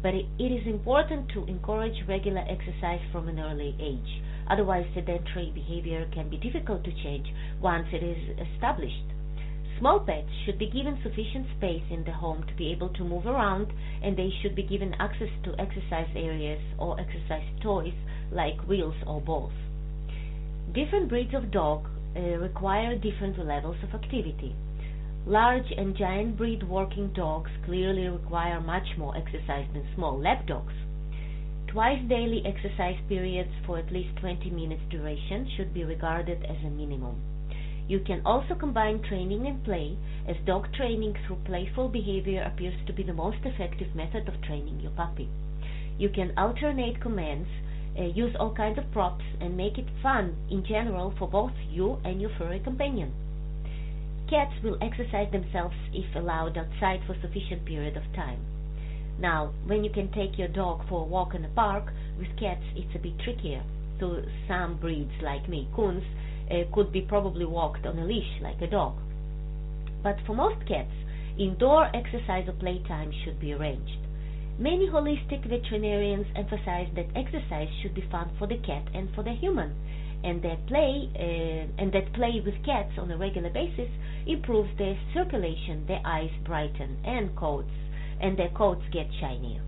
but it, it is important to encourage regular exercise from an early age. Otherwise, sedentary behavior can be difficult to change once it is established. Small pets should be given sufficient space in the home to be able to move around, and they should be given access to exercise areas or exercise toys like wheels or balls. Different breeds of dog uh, require different levels of activity. Large and giant breed working dogs clearly require much more exercise than small lap dogs. Twice daily exercise periods for at least 20 minutes duration should be regarded as a minimum. You can also combine training and play, as dog training through playful behavior appears to be the most effective method of training your puppy. You can alternate commands, uh, use all kinds of props, and make it fun in general for both you and your furry companion. Cats will exercise themselves if allowed outside for sufficient period of time. Now, when you can take your dog for a walk in a park, with cats it's a bit trickier. So some breeds like Maine Coons uh, could be probably walked on a leash like a dog. But for most cats, indoor exercise or playtime should be arranged. Many holistic veterinarians emphasize that exercise should be fun for the cat and for the human, and that play uh, and that play with cats on a regular basis improves their circulation, their eyes brighten, and coats and their coats get shinier.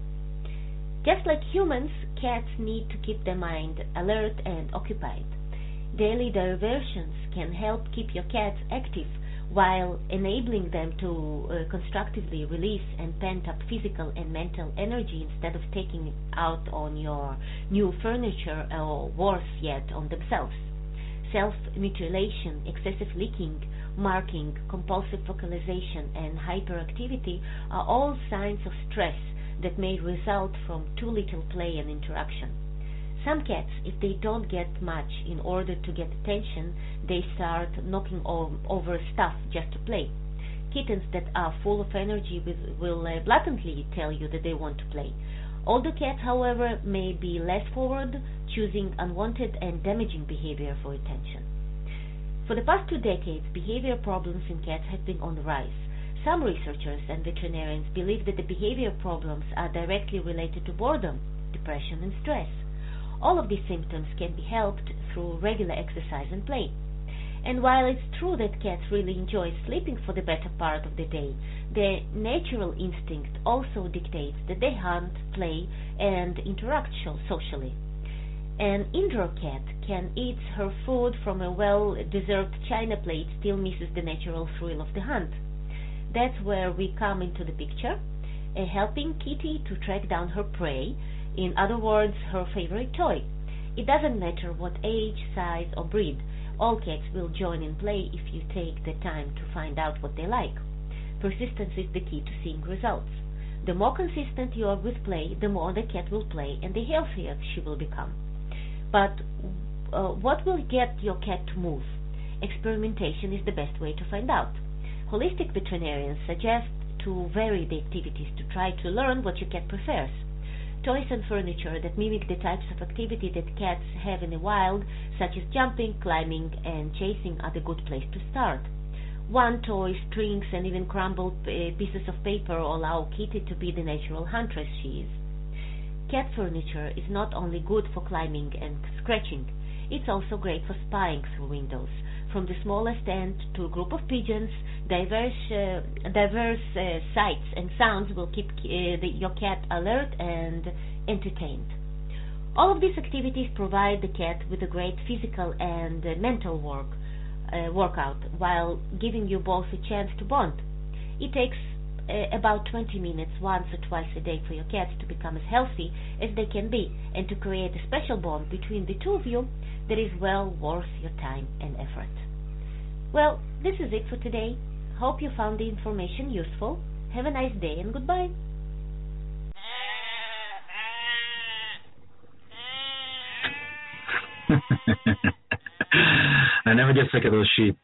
Just like humans, cats need to keep their mind alert and occupied. Daily diversions can help keep your cats active while enabling them to uh, constructively release and pent up physical and mental energy instead of taking it out on your new furniture or worse yet on themselves. Self mutilation, excessive licking, marking, compulsive vocalization, and hyperactivity are all signs of stress that may result from too little play and interaction. Some cats, if they don't get much in order to get attention, they start knocking over stuff just to play. Kittens that are full of energy will uh, blatantly tell you that they want to play. Older cats, however, may be less forward, choosing unwanted and damaging behavior for attention. For the past two decades, behavior problems in cats have been on the rise. Some researchers and veterinarians believe that the behavior problems are directly related to boredom, depression, and stress. All of these symptoms can be helped through regular exercise and play. And while it's true that cats really enjoy sleeping for the better part of the day, their natural instinct also dictates that they hunt, play, and interact socially. An indoor cat can eat her food from a well-deserved china plate still misses the natural thrill of the hunt. That's where we come into the picture, helping Kitty to track down her prey in other words, her favorite toy. It doesn't matter what age, size, or breed. All cats will join in play if you take the time to find out what they like. Persistence is the key to seeing results. The more consistent you are with play, the more the cat will play and the healthier she will become. But uh, what will get your cat to move? Experimentation is the best way to find out. Holistic veterinarians suggest to vary the activities to try to learn what your cat prefers. Toys and furniture that mimic the types of activity that cats have in the wild, such as jumping, climbing, and chasing, are the good place to start. One toy, strings, and even crumbled uh, pieces of paper allow Kitty to be the natural huntress she is. Cat furniture is not only good for climbing and scratching, it's also great for spying through windows. From the smallest ant to a group of pigeons, diverse uh, diverse uh, sights and sounds will keep uh, the, your cat alert and entertained. All of these activities provide the cat with a great physical and uh, mental work uh, workout while giving you both a chance to bond. It takes uh, about 20 minutes once or twice a day for your cats to become as healthy as they can be and to create a special bond between the two of you that is well worth your time and effort. Well, this is it for today. Hope you found the information useful. Have a nice day and goodbye. (laughs) I never get sick of those sheep.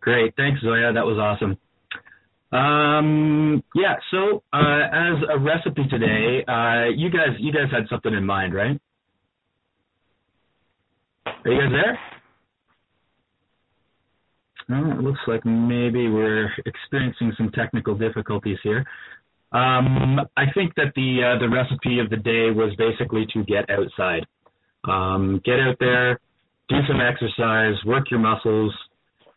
Great, thanks Zoya. That was awesome. Um, yeah. So uh, as a recipe today, uh, you guys you guys had something in mind, right? Are you guys there? Oh, it looks like maybe we're experiencing some technical difficulties here. Um, I think that the uh, the recipe of the day was basically to get outside, um, get out there, do some exercise, work your muscles.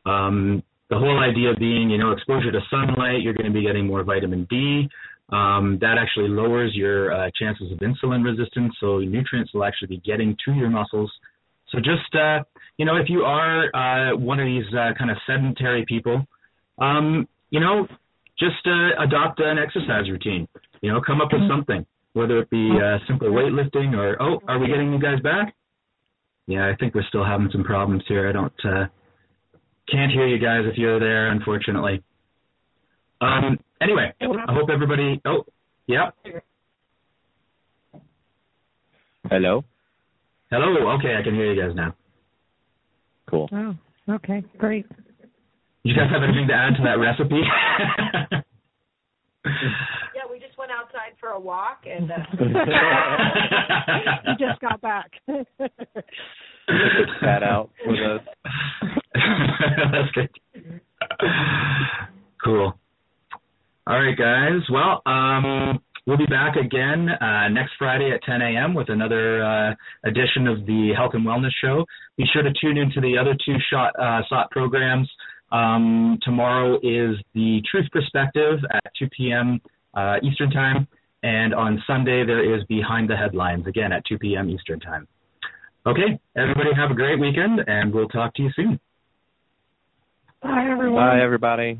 Um, the whole idea being, you know, exposure to sunlight, you're going to be getting more vitamin D. Um, that actually lowers your uh, chances of insulin resistance, so nutrients will actually be getting to your muscles. So just, uh, you know, if you are uh, one of these uh, kind of sedentary people, um, you know, just uh, adopt an exercise routine. You know, come up with something, whether it be uh, simple weightlifting or, oh, are we getting you guys back? Yeah, I think we're still having some problems here. I don't, uh, can't hear you guys if you're there, unfortunately. Um, anyway, I hope everybody. Oh, yeah. Hello. Hello. Okay, I can hear you guys now. Cool. Oh, okay, great. You guys have anything to add to that recipe? Yeah, we just went outside for a walk and uh, (laughs) you just got back. That out with us. (laughs) That's good. Cool. All right, guys. Well, um, we'll be back again uh, next Friday at 10 a.m. with another uh, edition of the Health and Wellness Show. Be sure to tune into the other two shot uh, SOTT programs. Um, tomorrow is the Truth Perspective at 2 p.m. Uh, Eastern Time, and on Sunday there is Behind the Headlines again at 2 p.m. Eastern Time. Okay, everybody have a great weekend, and we'll talk to you soon. Bye, everyone. Bye, everybody.